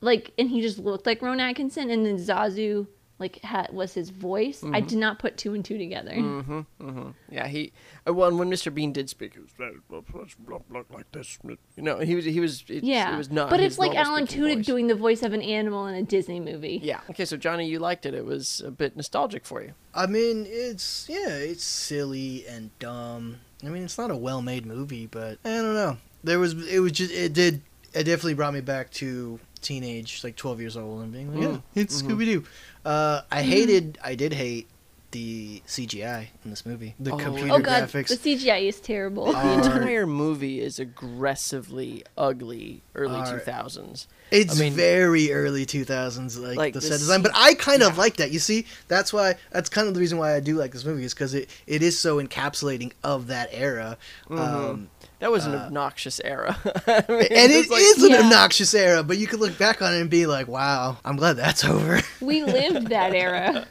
like, and he just looked like Rowan Atkinson, and then Zazu like had was his voice. I did not put two and two together. Yeah. He. uh, Well, and when Mr. Bean did speak, it was very like this. You know, he was. He was. It, Yeah, It was not. but it's like Alan speaking Tudyk voice. doing the voice of an animal in a Disney movie. Yeah. Okay. So Johnny, you liked it. It was a bit nostalgic for you. I mean, it's yeah, it's silly and dumb. I mean, it's not a well-made movie, but I don't know. There was it was just it did it definitely brought me back to teenage, like twelve years old, and being like, Mm. yeah, it's Mhm. Scooby Doo. Uh, I hated, I did hate the CGI in this movie, the Oh, computer Oh god, graphics. the CGI is terrible. The Are- entire movie is aggressively ugly early 2000s. It's I mean- very early 2000s, like, Like the the set design. But I kind of like that. You see, that's why. That's kind of the reason why I do like this movie is because it, it is so encapsulating of that era. Mhm. Um, That was an Uh, obnoxious era. I mean, and it it's like- is an Yeah. obnoxious era, but you could look back on it and be like, "Wow, I'm glad that's over." we lived that era.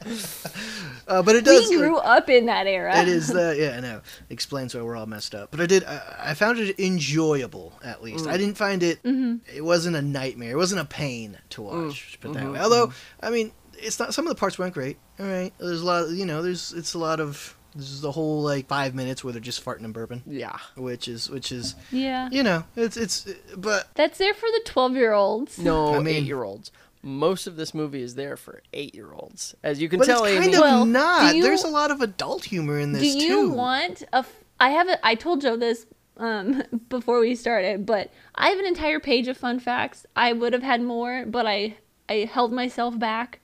Uh, but it does. we like, grew up in that era. it is the yeah, I know. Explains why we're all messed up. But I did. I, I found it enjoyable. At least Mm. I didn't find it. hmm It wasn't a nightmare. It wasn't a pain to watch. Mm. Put that Mhm, way. Although I mean, it's not. Some of the parts went great. All right. There's a lot. Of, you know. There's. It's a lot of. This is the whole like five minutes where they're just farting and burping, yeah. which is which is Yeah. you know it's it's but That's there for the 12 year olds. No, I mean- eight-year-olds. Most of this movie is there for eight-year-olds, as you can but tell. it's kind Amy. of Well, not. you- There's a lot of adult humor in this Do you too. want a. F- I have a. I told Joe this um, before we started, but I have an entire page of fun facts. I would have had more, but I I held myself back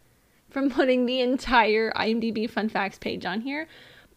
from putting the entire IMDb fun facts page on here.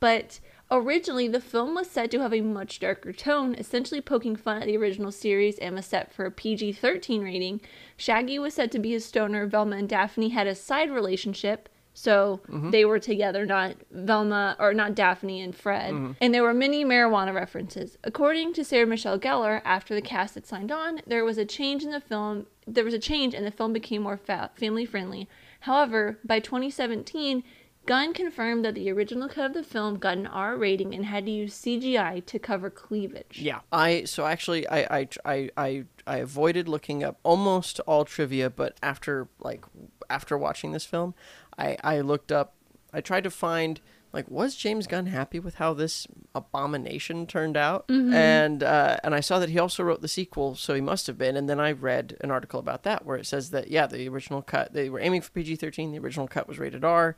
But originally, the film was said to have a much darker tone, essentially poking fun at the original series and was set for a PG 13 rating. Shaggy was said to be a stoner. Velma and Daphne had a side relationship. So mm-hmm. they were together, not Velma or not Daphne and Fred. Mm-hmm. And there were many marijuana references. According to Sarah Michelle Gellar, after the cast had signed on, there was a change in the film. There was a change, and the film became more fa- family friendly. However, by 2017, Gunn confirmed that the original cut of the film got an R rating and had to use CGI to cover cleavage. Yeah, I so actually I I I I, I avoided looking up almost all trivia, but after like after watching this film, I I looked up. I tried to find like was James Gunn happy with how this abomination turned out, and uh, and I saw that he also wrote the sequel, so he must have been. And then I read an article about that where it says that yeah, the original cut they were aiming for PG thirteen, the original cut was rated R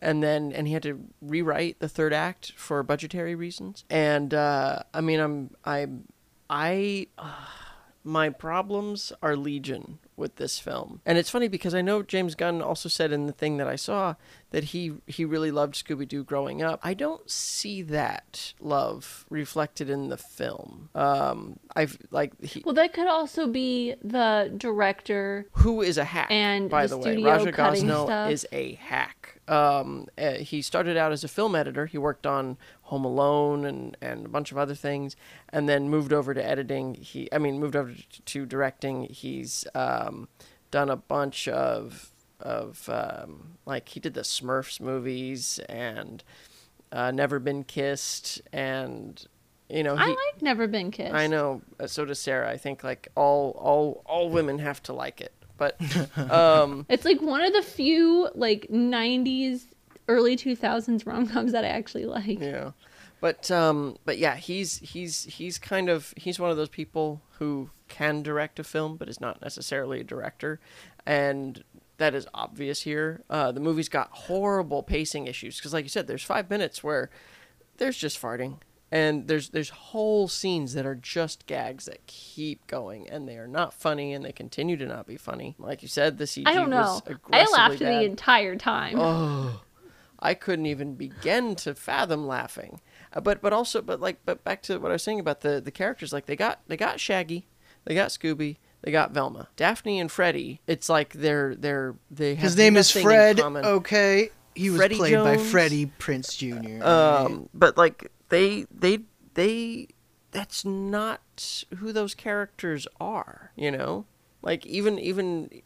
and then and he had to rewrite the third act for budgetary reasons. And uh i mean i'm i'm i uh, my problems are legion with this film. And it's funny because i know james gunn also said in the thing that i saw that he he really loved scooby-doo growing up. I don't see that love reflected in the film. Um i've like he, Well, that could also be the director. who is a hack And by the the, way. raja gosnell stuff. is a hack. Um, uh, he started out as a film editor. He worked on home alone and, and a bunch of other things and then moved over to editing. He i mean moved over to, to directing. He's um, done a bunch of of um, like he did the smurfs movies and uh, never been kissed and you know I like Never Been Kissed. I know. uh, So does Sarah. I think like all all all women have to like it. But um, It's like one of the few like 90s, early 2000s rom coms that I actually like. yeah. But um, but yeah, he's he's he's kind of he's one of those people who can direct a film, but is not necessarily a director, and that is obvious here. Uh, the movie's got horrible pacing issues because, like you said, there's five minutes where there's just farting, and there's there's whole scenes that are just gags that keep going, and they are not funny, and they continue to not be funny. Like you said, the CG I don't know. was I laughed bad. the entire time. Oh, I couldn't even begin to fathom laughing. Uh, but but also but like but back to what I was saying about the the characters. Like they got they got Shaggy, they got Scooby, they got Velma, Daphne and Freddie. It's like they're they're they have His name is nothing Fred. Okay, he was Freddie played by Jones. Freddie Prinze Jr. Um, but like they they they that's not who those characters are. You know, like even even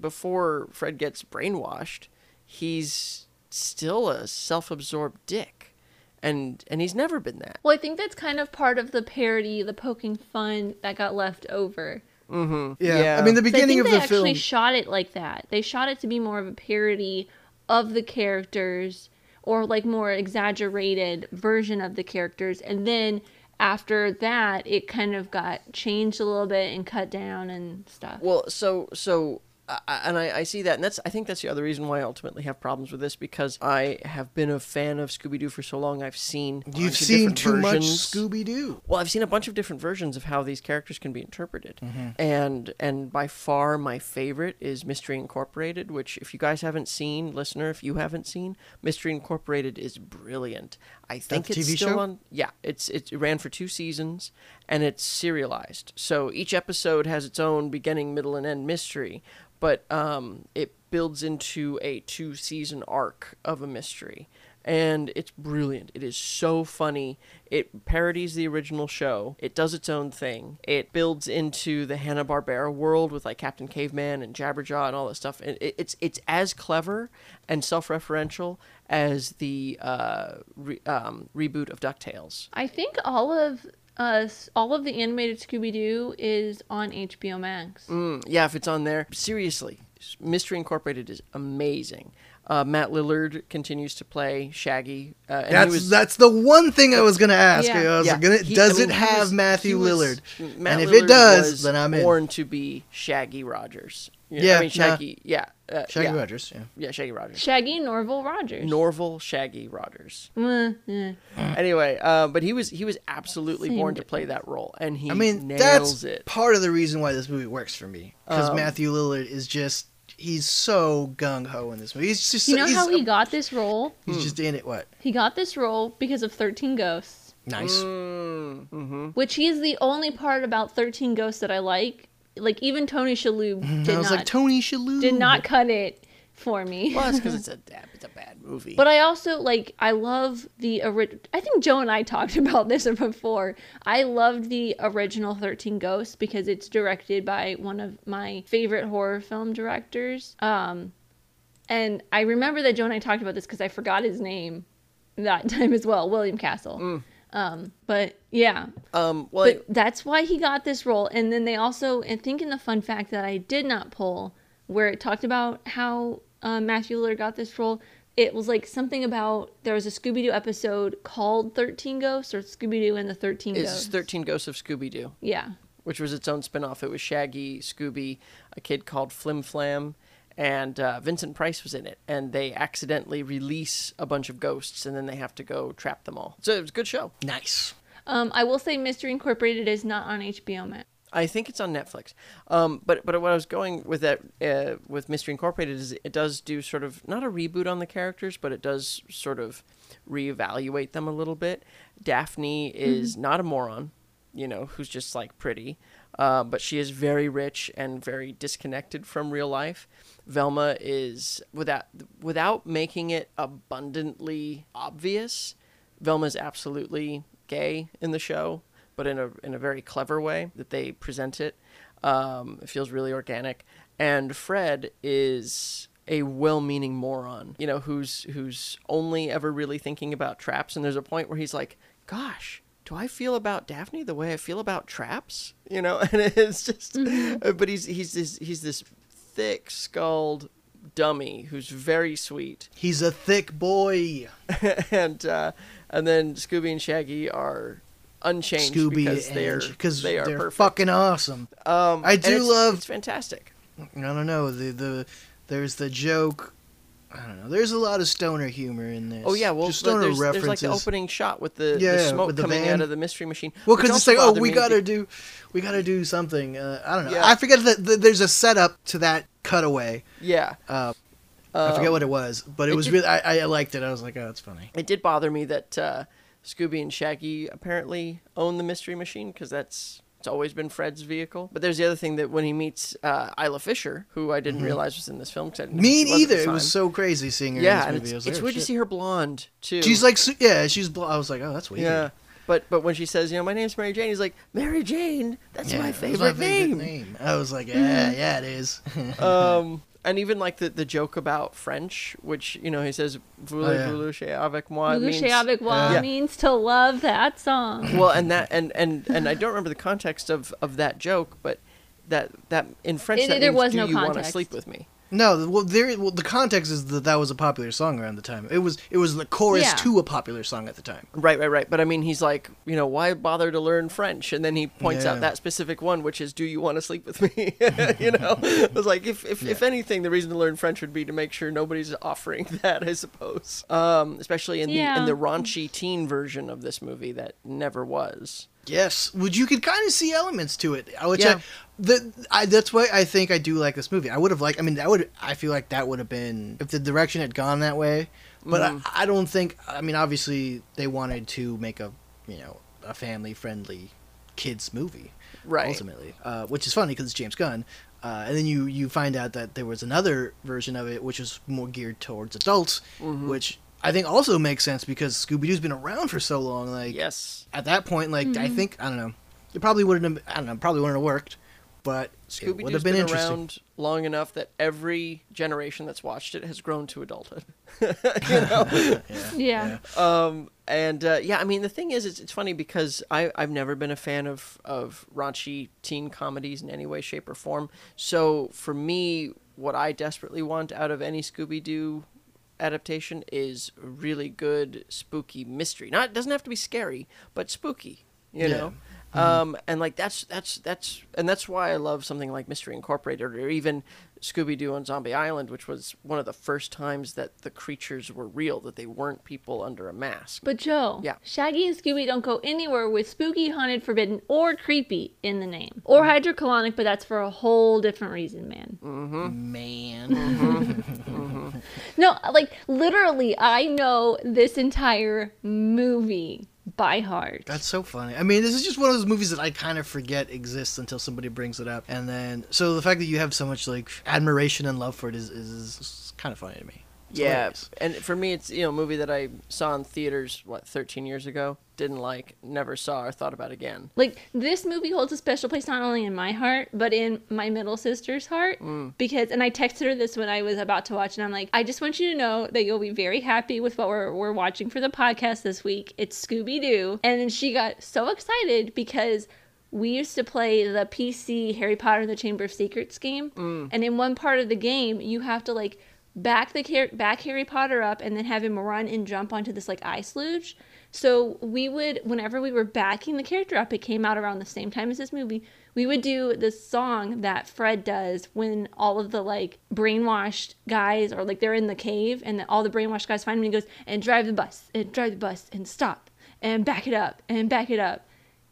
before Fred gets brainwashed, he's still a self-absorbed dick, and and he's never been that. Well, I think that's kind of part of the parody, the poking fun that got left over. Mm-hmm. yeah. I mean the beginning So I beginning think of they the actually film. shot it like that. They shot it to be more of a parody of the characters or like more exaggerated version of the characters and then after that it kind of got changed a little bit and cut down and stuff. Well, so so I, I- and I, I see that, and that's I think that's the other reason why I ultimately have problems with this because I have been a fan of Scooby Doo for so long. I've seen You've seen too much. Scooby Doo. Well, I've seen a bunch of different versions of how these characters can be interpreted, Mm-hmm. and and by far my favorite is Mystery Incorporated. Which, if you guys haven't seen, listener, if you haven't seen, Mystery Incorporated is brilliant. I think That's it's TV still show? on. Yeah, it's it ran for two seasons, and it's serialized. So each episode has its own beginning, middle, and end mystery, but um, it builds into a two season arc of a mystery and it's brilliant. It is so funny. It parodies the original show. It does its own thing. It builds into the Hanna Barbera world with like Captain Caveman and Jabberjaw and all that stuff. And it, it's it's as clever and self-referential as the uh, re, um, reboot of Ducktales. I think all of us, all of the animated Scooby Doo is on HBO Max. Mm, yeah, if it's on there, seriously, Mystery Incorporated is amazing. Uh, Matt Lillard continues to play Shaggy. Uh, and he That's was, that's the one thing I was gonna ask. Yeah. I was Yeah, gonna, he- does I mean, it have was- Matthew he was- Lillard? Matt and if Lillard it does, was then I'm in. born to be Shaggy Rogers. You know, Yeah, I mean no. Shaggy. Yeah, uh, Shaggy yeah, Rogers. Yeah. Yeah, Shaggy Rogers. Shaggy Norval Rogers. Norval Shaggy Rogers. Mm. Anyway, uh, but he was he was absolutely Same born to play that role, and he I mean, nails that's it. part of the reason why this movie works for me because Um, Matthew Lillard is just he's so gung ho in this movie. He's just You know he's, how he got this role? he's just in it. What He got this role because of 13 Ghosts, nice. Mm, hmm which he is the only part about 13 Ghosts that I like. Like even Tony Shalhoub did I was not like Tony Shalhoub did not cut it for me. Well, that's because it's a it's a bad movie. But I also like I love the original. I think Joe and I talked about this before. I loved the original 13 Ghosts because it's directed by one of my favorite horror film directors. Um and I remember that Joe and I talked about this cuz I forgot his name that time as well, William Castle. Um but yeah, um, well, but that's why he got this role. And then they also, and think in the fun fact that I did not pull, where it talked about how uh, Matthew Lillard got this role. It was like something about there was a Scooby Doo episode called Thirteen Ghosts or Scooby Doo and the Thirteen it's Ghosts. Thirteen Ghosts of Scooby Doo. yeah, which was its own spin-off. It was Shaggy, Scooby, a kid called Flim Flam, and uh, Vincent Price was in it. And they accidentally release a bunch of ghosts, and then they have to go trap them all. So it was a good show. Nice. um, I will say Mystery Incorporated is not on HBO Max. I think it's on Netflix. Um, but but what I was going with that uh, with Mystery Incorporated is it does do sort of not a reboot on the characters, but it does sort of reevaluate them a little bit. Daphne is not a moron, you know, who's just like pretty, uh, but she is very rich and very disconnected from real life. Velma is without without making it abundantly obvious. Velma's absolutely gay in the show, but in a in a very clever way that they present it. Um, it feels really organic. And Fred is a well-meaning moron, you know, who's who's only ever really thinking about traps. And there's a point where he's like, "Gosh, do I feel about Daphne the way I feel about traps?" You know, and it's just. But he's he's this he's this thick-skulled dummy who's very sweet He's a thick boy. and uh, and then Scooby and Shaggy are unchanged Scooby because they're because they are they're perfect. fucking awesome. Um, I do it's- love- It's fantastic. I don't know the the there's the joke. I don't know. There's a lot of stoner humor in this. Oh yeah, well, just stoner there's, there's like the opening shot with the, Yeah, the smoke with the coming van. out of the mystery machine. Well, because it's like, oh, we gotta be- do, we gotta do something. Uh, I don't know. Yeah. I forget that that there's a setup to that cutaway. Yeah, Uh, I forget Um, what it was, but it, it was did- really. I, I liked it. I was like, oh, that's funny. it did bother me that uh, Scooby and Shaggy apparently own the mystery machine because that's it's always been Fred's vehicle. But there's the other thing that when he meets uh, Isla Fisher, who I didn't realize was in this film, 'cause I didn't know Mm-hmm. Me who she was at neither. the It was so crazy seeing her. yeah, in and this movie. It's, it's oh, weird to see her blonde too. She's like, yeah, she's. Bl- I was like, oh, that's weird. Yeah. But but when she says, you know, my name's Mary Jane, he's like, Mary Jane, that's Yeah, my that's favorite, name. name. I was like, yeah, yeah, it is. Um, and even like the, the joke about French, which you know he says, oh, "Voulez Oh, yeah. vous coucher avec moi?" Boucher means- avec moi Yeah. means to love that song. well, and that and and and I don't remember the context of of that joke, but that that in French It- that there means, was "Do no you want to sleep with me?" No, well, there. Well, the context is that that was a popular song around the time. It was. It was the chorus Yeah. to a popular song at the time. Right, right, right. But I mean, he's like, you know, why bother to learn French? And then he points Yeah. out that specific one, which is, "Do you want to sleep with me?" you know, it was like, if if, if anything, the reason to learn French would be to make sure nobody's offering that. I suppose, um, especially in the in the raunchy teen version of this movie that never was. Yes, which you could kind of see elements to it. uh, Which Yeah. I, the, I, that's why I think I do like this movie. I would have liked. I mean, that would. I feel like that would have been if the direction had gone that way. But Mm-hmm. I, I don't think. I mean, obviously they wanted to make a you know a family friendly kids movie. Right. Ultimately, uh, which is funny because it's James Gunn. Uh, and then you, you find out that there was another version of it which was more geared towards adults, Mm-hmm. which I think also makes sense because Scooby Doo's been around for so long. Like, Yes, at that point, like Mm-hmm. I think I don't know, it probably wouldn't have. I don't know, probably wouldn't have worked, but Scooby would Doo's have been, been, around long enough that every generation that's watched it has grown to adulthood. you know. Yeah. Um, and uh, yeah, I mean, the thing is, it's, it's funny because I, I've never been a fan of, of raunchy teen comedies in any way, shape, or form. So for me, what I desperately want out of any Scooby Doo adaptation is really good, spooky mystery. Not it doesn't have to be scary, but spooky. You Yeah. know. Mm-hmm. Um, and like that's that's that's and that's why I love something like Mystery Incorporated or even Scooby Doo on Zombie Island, which was one of the first times that the creatures were real, that they weren't people under a mask. But Joe, Yeah. Shaggy and Scooby don't go anywhere with spooky, haunted, forbidden, or creepy in the name. Or mm-hmm. hydrocolonic, but that's for a whole different reason, man. Mm-hmm. Man, No, like literally, I know this entire movie by heart. that's so funny. I mean, this is just one of those movies that I kind of forget exists until somebody brings it up, and then so the fact that you have so much like admiration and love for it is is, is kind of funny to me. It's yeah, hilarious. and for me, it's you know a movie that I saw in theaters what 13 years ago, didn't like, never saw or thought about again. Like this movie holds a special place not only in my heart, but in my middle sister's heart. Mm. Because and I texted her this when I was about to watch, and I'm like, I just want you to know that you'll be very happy with what we're we're watching for the podcast this week. It's Scooby Doo, and then she got so excited because. We used to play the PC Harry Potter and the Chamber of Secrets game, mm. and in one part of the game, you have to like back the back Harry Potter up and then have him run and jump onto this like ice luge. So we would, whenever we were backing the character up, it came out around the same time as this movie. We would do this song that Fred does when all of the like brainwashed guys or like they're in the cave and all the brainwashed guys find him and he goes and drive the bus and drive the bus and stop and back it up and back it up.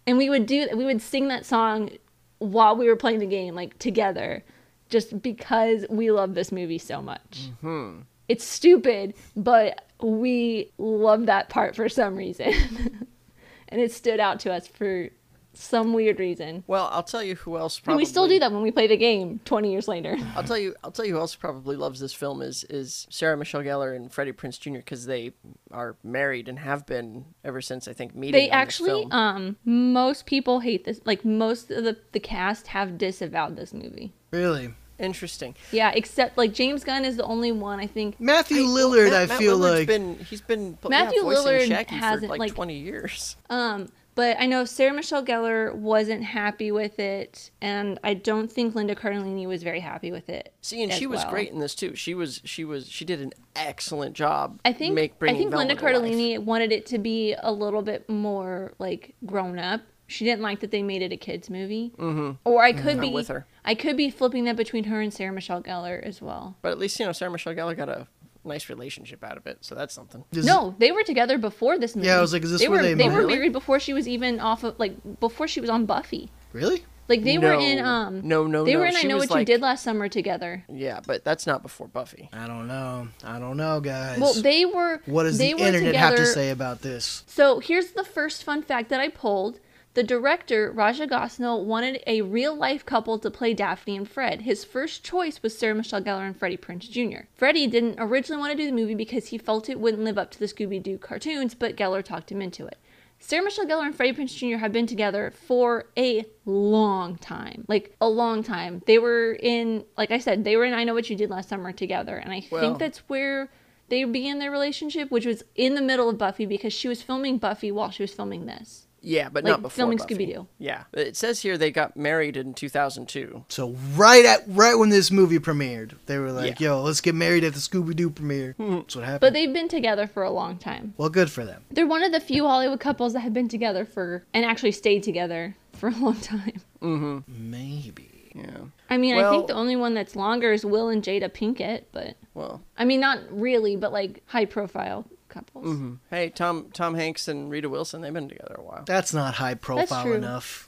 And we would do we would sing that song while we were playing the game like together just because we love this movie so much. Mm-hmm. It's stupid, but we love that part for some reason. and it stood out to us for some weird reason. Well, I'll tell you who else And probably we still do that when we play the game 20 years later. I'll tell you. I'll tell you who else probably loves this film is is Sarah Michelle Gellar and Freddie Prinze Jr. because they are married and have been ever since I think meeting. They on this actually, film. um, most people hate this. Like, most of the, the cast have disavowed this movie. Really, interesting. Yeah, except, like, James Gunn is the only one, I think. Matthew I- Lillard, Matt- I Matt feel Lillard's like been he's been Matthew voicing Lillard Shaggy hasn't, for like, like- twenty years. Um, but I know Sarah Michelle Gellar wasn't happy with it, and I don't think Linda Cardellini was very happy with it. See, and as she was well. great in this too. She was she was she did an excellent job. I think make I bringing think Linda Velma to life. Cardellini wanted it to be a little bit more like grown up. She didn't like that they made it a kids movie. Mm-hmm. Or I could I'm be with her. I could be flipping that between her and Sarah Michelle Gellar as well. But at least you know Sarah Michelle Gellar got a nice relationship out of it, so that's something. Is- no, they were together before this movie. Yeah, I was like, is this they where were they they met? were married before she was even off of like before she was on Buffy. really. Like they were in um No, no, they no. were in I Know was What You Did Last Summer together. Yeah, but that's not before Buffy. I don't know. I don't know, guys. Well, they were. what does they the were internet have to say about this? So here's the first fun fact that I pulled. The director, Raja Gosnell, wanted a real life couple to play Daphne and Fred. His first choice was Sarah Michelle Gellar and Freddie Prinze Jr. Freddie didn't originally want to do the movie because he felt it wouldn't live up to the Scooby Doo cartoons, but Gellar talked him into it. Sarah Michelle Gellar and Freddie Prinze Jr. have been together for a long time. Like, a long time. They were in, like I said, they were in I Know What You Did Last Summer together. And I Well- think that's where they began their relationship, which was in the middle of Buffy because she was filming Buffy while she was filming this. Yeah, but Like, not before filming Buffy. Scooby-Doo. Yeah, it says here they got married in 2002. So right at right when this movie premiered, they were like, Yeah. "Yo, let's get married at the Scooby Doo premiere." That's what happened. But they've been together for a long time. well, good for them. They're one of the few Hollywood couples that have been together for and actually stayed together for a long time. Mhm. Maybe. Yeah. I mean, I think the only one that's longer is Will and Jada Pinkett, but Well, I mean, not really, but like high profile couples. Mm-hmm. hey, Tom Tom Hanks and Rita Wilson, they've been together a while. That's not high profile true. enough.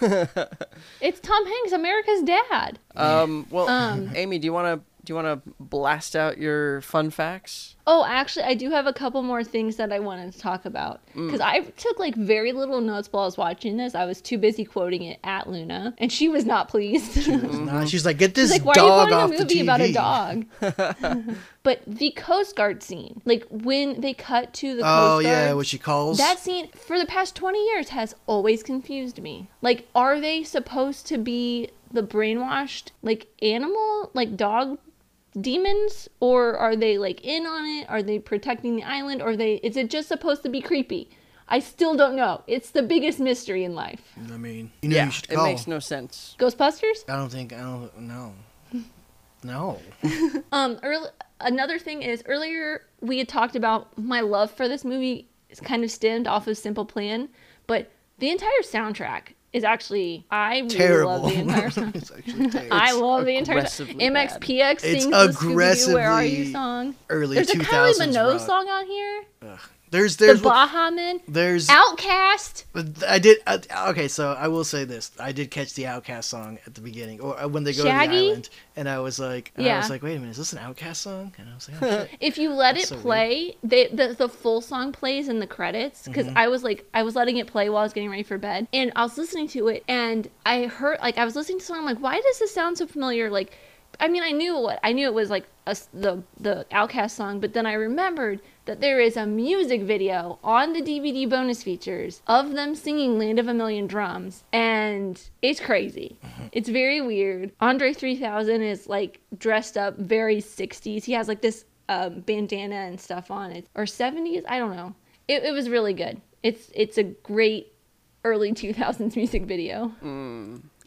It's Tom Hanks, America's dad. Um, well, Um. Amy, do you want to do you want to blast out your fun facts? Oh, actually, I do have a couple more things that I wanted to talk about Mm. because I took like very little notes while I was watching this. I was too busy quoting it at Luna, and she was not pleased. Nah, she's like, "Get this She's like, why are dog you off watching a movie about a dog? but the Coast Guard scene, like when they cut to the Oh Coast Guard, Oh yeah, what she calls. that scene for the past 20 years has always confused me. Like, are they supposed to be the brainwashed, like, animal, like, dog demons? Or are they, like, in on it? Are they protecting the island? Or are they, is it just supposed to be creepy? I still don't know. It's the biggest mystery in life. I mean, you know, yeah, you should it call. makes no sense. Ghostbusters? I don't think. I don't. No. No. Um, early, another thing is earlier we had talked about my love for this movie is kind of stemmed off of Simple Plan, but the entire soundtrack is actually I really Terrible. love the entire song. it's actually terrible. I love the entire aggressively MXPX It's sings the Scooby-Doo Where Are You song. early There's a Kylie Minogue rock. song on here. There's The there's Baha Men. there's OutKast. I did uh, okay. So I will say this: I did catch the OutKast song at the beginning, or uh, when they go to the island, and I was like, and I was like, wait a minute, is this an OutKast song? And I was like, oh. If you let That's it so play, they, the the full song plays in the credits because Mm-hmm. I was like I was letting it play while I was getting ready for bed, and I was listening to it, and I heard like I was listening to the song. I'm like, why does this sound so familiar? Like, I mean, I knew what I knew it was like a the the OutKast song, but then I remembered that there is a music video on the DVD bonus features of them singing "Land of a Million Drums," and it's crazy. It's very weird. Andre 3000 is like dressed up very 60s. He has like this um, bandana and stuff on it, or 70s. I don't know. It, it was really good. It's it's a great early 2000s music video.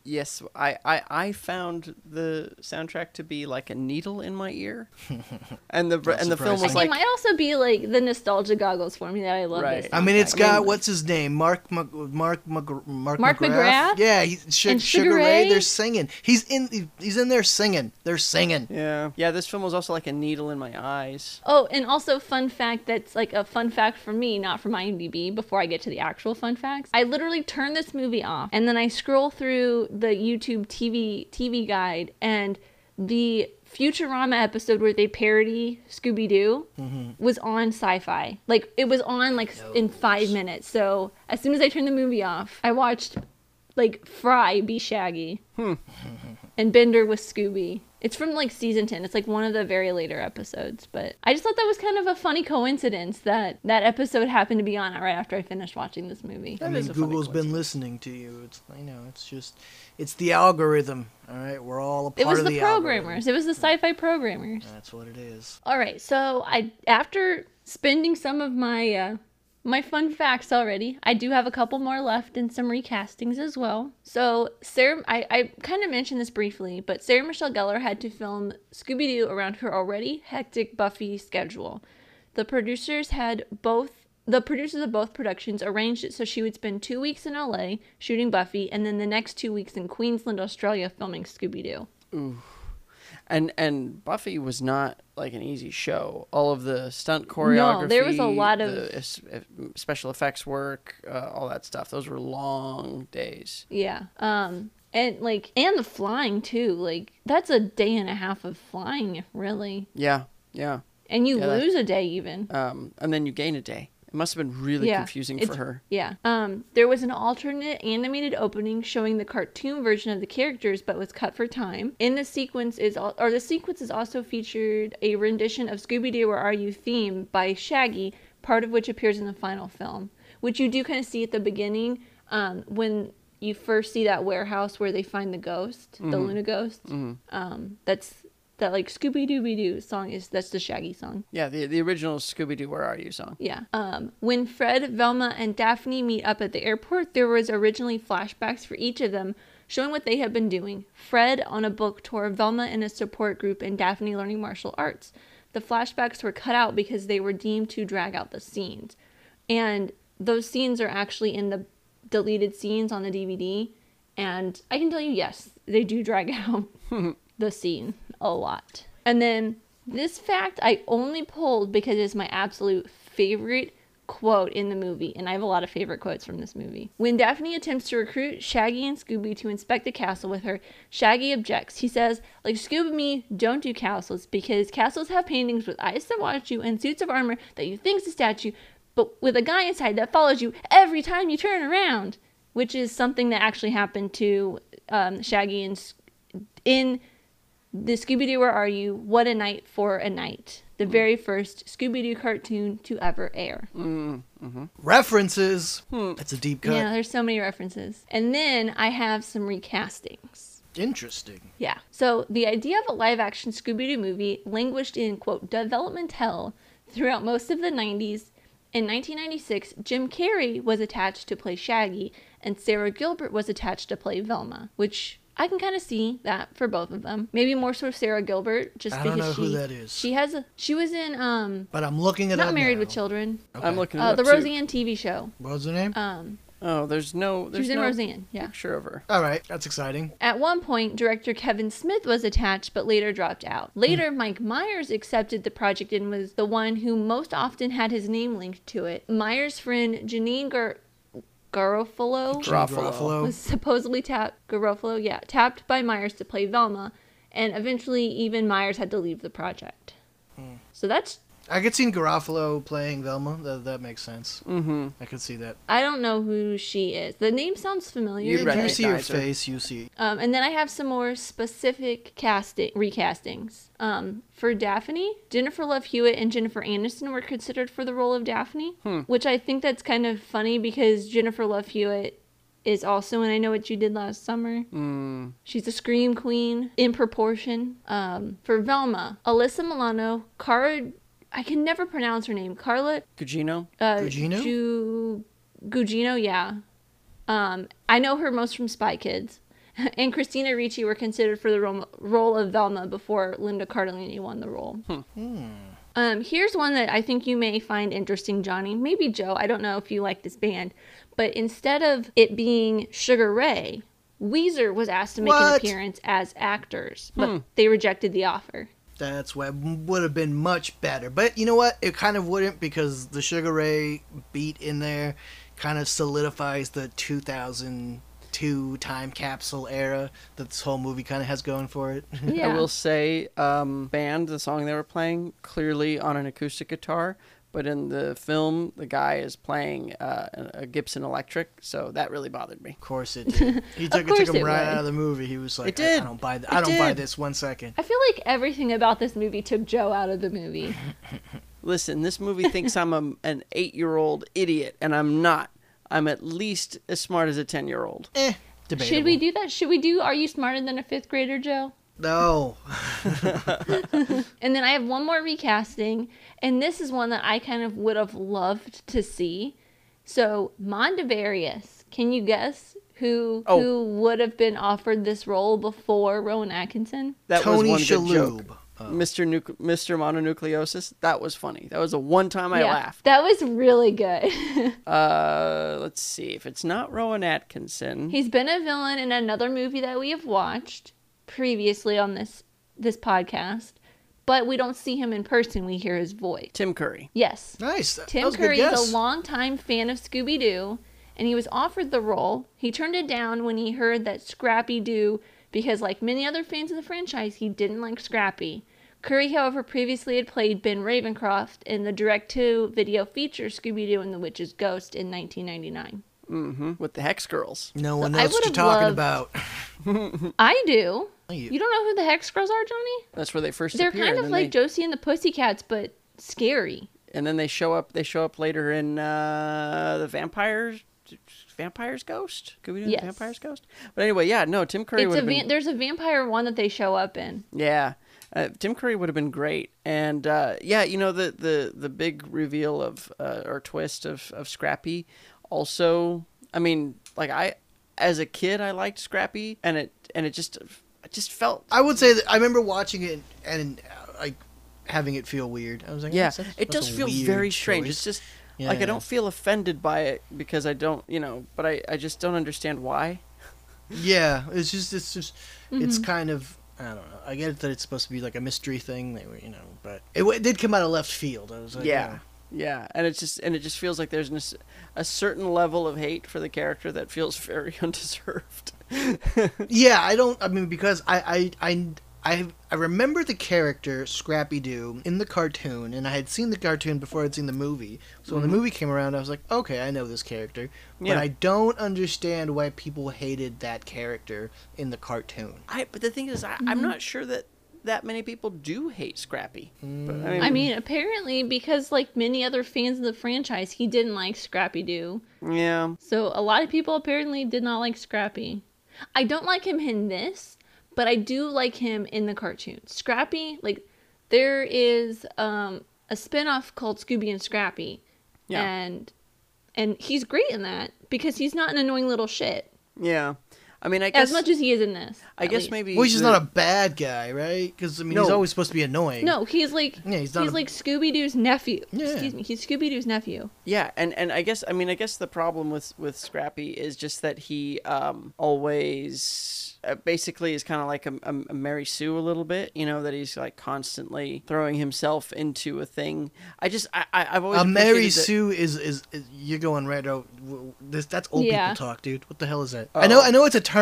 Yes, I, I, I found the soundtrack to be like a needle in my ear, and the and the film was like it might also be like the nostalgia goggles for me that I love this. Right. I mean, it's got what's his name, Mark Mc, Mark Mark, Mark McGrath? Yeah, he's Su- And Sugar, Sugar Ray. Ray? They're singing. He's in. He's in there singing. They're singing. yeah yeah. This film was also like a needle in my eyes. Oh, and also fun fact that's like a fun fact for me, not from IMDb. Before I get to the actual fun facts, I literally turn this movie off and then I scroll through the YouTube TV TV guide and the Futurama episode where they parody Scooby Doo mm-hmm. was on Sci-Fi. Like it was on like in five minutes. So as soon as I turned the movie off, I watched like Fry be Shaggy hmm. and Bender was Scooby. It's from like season 10. It's like one of the very later episodes, but I just thought that was kind of a funny coincidence that that episode happened to be on right after I finished watching this movie. I mean, is a funny Google's been listening to you. It's I know. It's just, it's the algorithm. All right, we're all a part It was of the, the, programmers. algorithm. It was the sci-fi programmers. That's what it is. All right, so I after spending some of my uh, my fun facts already, I do have a couple more left and some recastings as well. So Sarah, I, I kind of mentioned this briefly, but Sarah Michelle Gellar had to film Scooby Doo around her already hectic Buffy schedule. The producers had both. The producers of both productions arranged it so she would spend two weeks in LA shooting Buffy and then the next two weeks in Queensland, Australia filming Scooby Doo. And and Buffy was not like an easy show. All of the stunt choreography, no, there was a lot of- special effects work, uh, all that stuff. Those were long days. Yeah. Um and like and the flying too. Like that's a day and a half of flying really. Yeah, yeah. And you Yeah, that- lose a day even. Um, and then you gain a day. Must have been really yeah. confusing for her. Yeah. Um there was an alternate animated opening showing the cartoon version of the characters but was cut for time. In the sequence is al- or the sequence is also featured a rendition of Scooby Doo Where Are You theme by Shaggy, part of which appears in the final film, which you do kind of see at the beginning um when you first see that warehouse where they find the ghost, the Luna ghost. Um, that's That like Scooby Dooby Doo song is that's the Shaggy song. Yeah, the the original Scooby Doo "Where Are You" song. Yeah. Um, when Fred, Velma, and Daphne meet up at the airport, there was originally flashbacks for each of them showing what they had been doing. Fred on a book tour, Velma in a support group, and Daphne learning martial arts. The flashbacks were cut out because they were deemed to drag out the scenes. And those scenes are actually in the deleted scenes on the DVD. And I can tell you, yes, they do drag out the scene a lot. And then this fact I only pulled because it's my absolute favorite quote in the movie, and I have a lot of favorite quotes from this movie. When Daphne attempts to recruit Shaggy and Scooby to inspect the castle with her, Shaggy objects. He says, like Scooby me don't do castles because castles have paintings with eyes that watch you and suits of armor that you think's a statue, but with a guy inside that follows you every time you turn around, which is something that actually happened to um, Shaggy and in the Scooby Doo Where Are You? What a Night for a Knight, the mm. very first Scooby Doo cartoon to ever air. Mm-hmm, mm-hmm. References. Hmm. That's a deep cut. Yeah, there's so many references. And then I have some recastings. Interesting. Yeah. So the idea of a live action Scooby Doo movie languished in, quote, development hell throughout most of the 90s. In 1996, Jim Carrey was attached to play Shaggy, and Sara Gilbert was attached to play Velma, which I can kind of see that for both of them. Maybe more so Sara Gilbert, just I don't because know she who that is. she has a she was in um But I'm looking it not up Married now. with Children, Okay. I'm looking. it uh, up the too. Roseanne TV show. What was the name? Um, Oh, there's no. she There's was in no Roseanne. Yeah. picture of her. All right, that's exciting. At one point, director Kevin Smith was attached but later dropped out. Later, Mike Myers accepted the project and was the one who most often had his name linked to it. Myers' friend Janeane Gar- Garofalo Garofalo. was supposedly tapped Garofalo, yeah, tapped by Myers to play Velma, and eventually even Myers had to leave the project. Hmm. So that's I could see Garofalo playing Velma. That, that makes sense. Mm-hmm. I could see that. I don't know who she is. The name sounds familiar. You'd you see her face, you see. Um, and then I have some more specific casting recastings. Um, for Daphne, Jennifer Love Hewitt and Jennifer Aniston were considered for the role of Daphne, which I think that's kind of funny because Jennifer Love Hewitt is also in I Know What You Did Last Summer. Mm. She's a scream queen in proportion. Um, for Velma, Alyssa Milano, Cara, I can never pronounce her name, Carla Gugino. uh, Gugino? Ju- Gugino, yeah. Um, I know her most from Spy Kids. And Christina Ricci were considered for the ro- role of Velma before Linda Cardellini won the role. Um, here's one that I think you may find interesting, Johnny. Maybe Joe. I don't know if you like this band. But instead of it being Sugar Ray, Weezer was asked to make an appearance as actors, but they rejected the offer. That's what would have been much better. But you know what? It kind of wouldn't because the Sugar Ray beat in there kind of solidifies the 2002 time capsule era that this whole movie kind of has going for it. Yeah. I will say, um, band, the song they were playing, clearly on an acoustic guitar, but in the film, the guy is playing uh, a a Gibson Electric, so that really bothered me. Of course it did. He took, it, took him it right would. out of the movie. He was like, It I, did. I don't buy th- It I don't buy this one second. I feel like everything about this movie took Joe out of the movie. Listen, this movie thinks I'm a, an eight year old idiot, and I'm not. I'm at least as smart as a 10 year old. Eh, debatable. Should we do that? Should we do Are You Smarter Than a Fifth Grader, Joe? No. And then I have one more recasting, and this is one that I kind of would have loved to see. So, Mondavarious, can you guess who Oh. who would have been offered this role before Rowan Atkinson? That Tony was one good Shalhoub. joke. Oh. Mr. Nuc- Mr. Mononucleosis. That was funny. That was the one time I laughed. That was really good. Uh, let's see. If it's not Rowan Atkinson, He's been a villain in another movie that we have watched previously on this this podcast, but we don't see him in person. We hear his voice. Tim Curry. Yes. Nice. That Tim was a good Curry guess. is a longtime fan of Scooby Doo, and he was offered the role. He turned it down when he heard that Scrappy Doo, because like many other fans of the franchise, he didn't like Scrappy. Curry, however, previously had played Ben Ravencroft in the direct-to-video feature Scooby Doo and the Witch's Ghost in 1999. Hmm With the Hex Girls. No one I knows what you're talking loved- about. I do. You- You don't know who the Hex Girls are, Johnny? That's where they 1st They're appear. kind of like they, Josie and the Pussycats, but scary. and then they show up. They show up later in uh, the Vampires. Vampire's Ghost. Could we do Yes. the Vampire's Ghost? But anyway, yeah, no. Tim Curry It's a have va- been. there's a vampire one that they show up in. Yeah, Uh, Tim Curry would have been great, and uh, yeah, you know the the the big reveal of uh, or twist of of Scrappy. Also, I mean, like I, as a kid, I liked Scrappy, and it and it just it just felt I would say that I remember watching it and uh, like having it feel weird. I was like, yeah, "That's- that's- it that's does feel very strange. choice." It's just Yeah, like I don't feel offended by it because I don't, you know, but I I just don't understand why. Yeah, it's just it's just Mm-hmm. it's kind of I don't know. I get that it's supposed to be like a mystery thing, that we- you know, but it, w- it did come out of left field. I was like, yeah. Yeah, and it's just and it just feels like there's an, a certain level of hate for the character that feels very undeserved. Yeah, I don't. I mean, because I I I I, I remember the character Scrappy Doo in the cartoon, and I had seen the cartoon before I'd seen the movie. So when the mm-hmm. movie came around, I was like, okay, I know this character, but Yeah. I don't understand why people hated that character in the cartoon. I but the thing is, I, I'm mm-hmm. not sure that that many people do hate Scrappy. But, I mean, I mean, apparently, because like many other fans of the franchise, he didn't like Scrappy Doo. yeah, So a lot of people apparently did not like Scrappy. I don't like him in this, but I do like him in the cartoon. Scrappy, like there is um a spin-off called Scooby and Scrappy. Yeah. And and he's great in that because he's not an annoying little shit. yeah. I mean, I guess As much as he is in this. I guess least. maybe Well, he's just the- not a bad guy, right? Because I mean, he's always supposed to be annoying. No, he's like Yeah, he's not he's a- like Scooby Doo's nephew. Yeah. Excuse me, he's Scooby Doo's nephew. Yeah, and and I guess I mean I guess the problem with with Scrappy is just that he um always uh, basically is kind of like a, a, a Mary Sue a little bit, you know, that he's like constantly throwing himself into a thing. I just I, I I've always a Mary that- Sue is, is is you're going right out. This that's old Yeah. people talk, dude. What the hell is that? I know Oh. I know it's a term.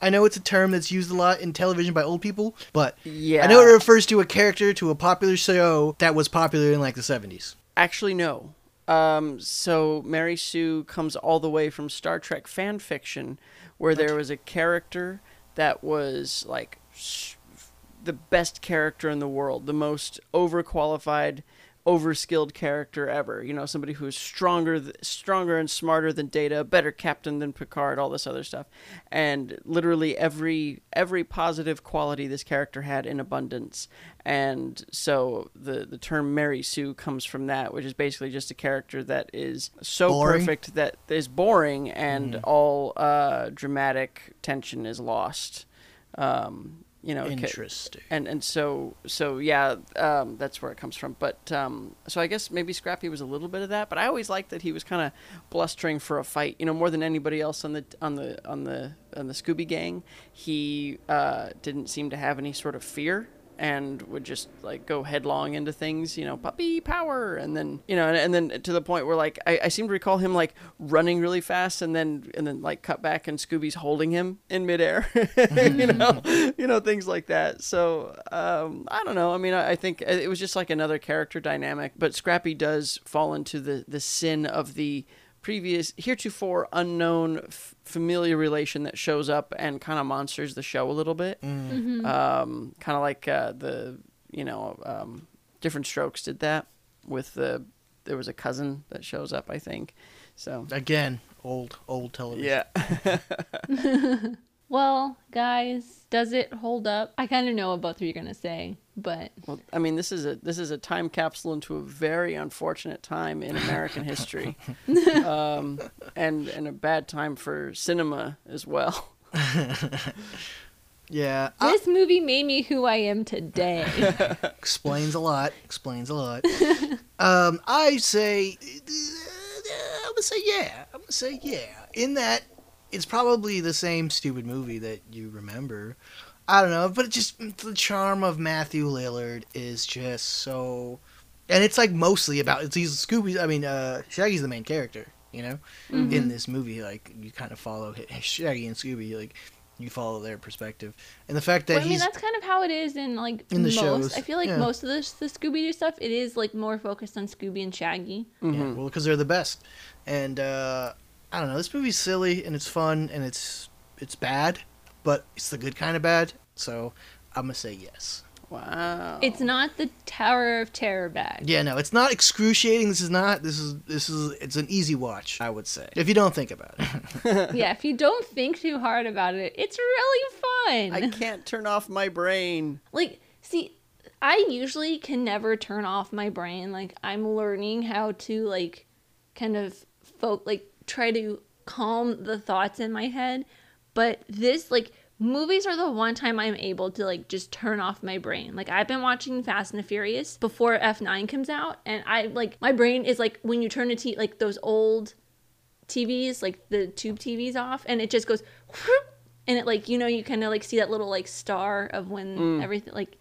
I know it's a term that's used a lot in television by old people, but Yeah. I know it refers to a character to a popular show that was popular in like the seventies. Actually, no. Um, so Mary Sue comes all the way from Star Trek fan fiction, where there was a character that was like s- the best character in the world, the most overqualified, overskilled character ever. You know, somebody who is stronger, th- stronger and smarter than Data, better captain than Picard, all this other stuff, and literally every every positive quality this character had in abundance. And so the the term Mary Sue comes from that, which is basically just a character that is so Boring? perfect that is boring and all uh, dramatic tension is lost. Um, you know, Interesting. and and so so yeah, um, that's where it comes from. But um, so I guess maybe Scrappy was a little bit of that, but I always liked that he was kind of blustering for a fight. You know, more than anybody else on the on the on the on the Scooby Gang, he uh, didn't seem to have any sort of fear and would just like go headlong into things, you know, puppy power, and then you know, and, and then to the point where like I, I seem to recall him like running really fast, and then and then like cut back, and Scooby's holding him in midair, you know, you know things like that. So um, I don't know. I mean, I, I think it was just like another character dynamic, but Scrappy does fall into the the sin of the previous heretofore unknown f- familiar relation that shows up and kind of monsters the show a little bit. Um, kind of like uh, the you know um, different strokes did that with the there was a cousin that shows up i think. So. Again, old old television. yeah. Well, guys, does it hold up? I kind of know what both of you are gonna say, but well i mean this is a this is a time capsule into a very unfortunate time in american history um, and and a bad time for cinema as well Yeah, I- this movie made me who I am today. explains a lot. Explains a lot. um, I say, I'm gonna say yeah. I'm gonna say yeah. In that, it's probably the same stupid movie that you remember. I don't know, but it just the charm of Matthew Lillard is just so, and it's like mostly about it's he's Scooby. I mean, uh, Shaggy's the main character. You know, in this movie, like you kind of follow Shaggy and Scooby, like you follow their perspective, and the fact that But I mean, he's that's kind of how it is in like In the most. shows, I feel like yeah. most of the the Scooby Doo stuff, it is like more focused on Scooby and Shaggy. Yeah, well, because they're the best. And uh, I don't know. This movie's silly and it's fun and it's it's bad, but it's the good kind of bad. So I'm gonna say yes. wow It's not the Tower of Terror bag. Yeah, no, it's not excruciating. This is not. This is this is. It's an easy watch. I would say if you don't think about it. yeah, if you don't think too hard about it, it's really fun. i can't turn off my brain like, see, I usually can never turn off my brain. Like I'm learning how to like kind of folk like try to calm the thoughts in my head. But this like movies are the one time I'm able to like just turn off my brain. Like I've been watching Fast and the Furious before F9 comes out and I like my brain is like when you turn a t like those old TVs, like the tube TVs off and it just goes whoop, and it like you know you kind of like see that little like star of when mm. everything like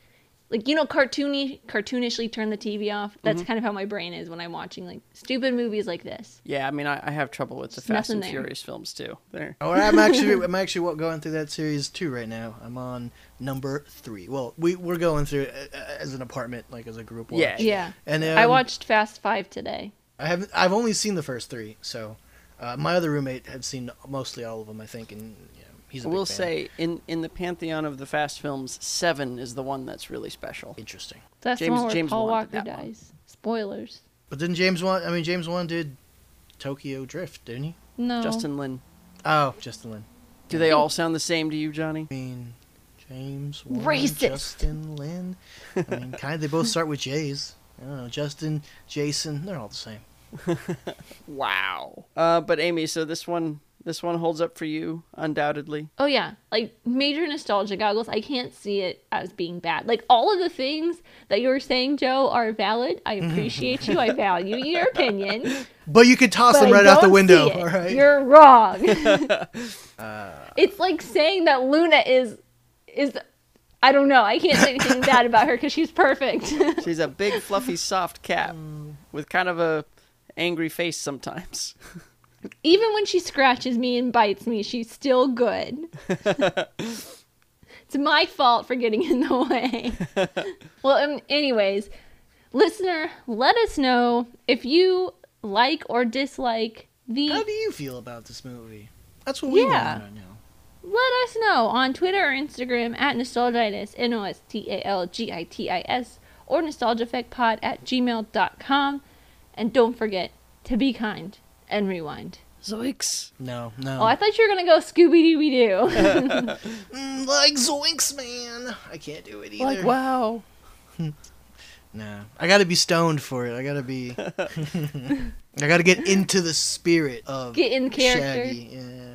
like you know cartoony cartoonishly turn the TV off. That's kind of how my brain is when I'm watching like stupid movies like this. Yeah, I mean, I, I have trouble with the There's Fast and there. Furious films too. There. Oh, I'm actually I'm actually wa- going through that series too right now. I'm on number three. Well, we we're going through it uh, as an apartment, like as a group. Watch. Yeah. Yeah. And um, I watched Fast 5 today. I haven't. I've only seen the first three, so uh, my other roommate had seen mostly all of them. I think, and you know, he's. a I big will fan. say, in in the pantheon of the Fast films, Seven is the one that's really special. interesting. That's the James- one where James Paul Walker that one. dies. Spoilers. But then James Wan. I mean, James Wan did Tokyo Drift, didn't he? No. Justin Lin. Oh, Justin Lin. Do they all sound the same to you, Johnny? I mean, James Wan, Racist. Justin Lin. I mean, kind of. They both start with J's. I don't know. Justin, Jason. They're all the same. Wow. Uh, but Amy, so this one this one holds up for you undoubtedly. Oh yeah, like major nostalgia goggles. I can't see it as being bad. Like all of the things that you were saying, Joe, are valid. I mm-hmm. appreciate you. I value your opinion. But you could toss them right out the window. All right. You're wrong. it's like saying that Luna is is. I don't know. I can't say anything bad about her because she's perfect. She's a big, fluffy, soft cat mm. with kind of a angry face sometimes. Even when she scratches me and bites me, she's still good. it's my fault for getting in the way. well, um, anyways, listener, let us know if you like or dislike the. How do you feel about this movie? That's what we Yeah. want to know. Let us know on Twitter or Instagram at Nostalgitis, N O S T A L G I T I S, or nostalgiaeffectpod at gmail.com. And don't forget to be kind and rewind. Zoinks. No, no. Oh, I thought you were going to go Scooby Dooby Doo. Mm, like Zoinks, man. I can't do it either. Like, wow. Nah, I gotta be stoned for it. I gotta be. I gotta get into the spirit of Get in character. Shaggy. Yeah.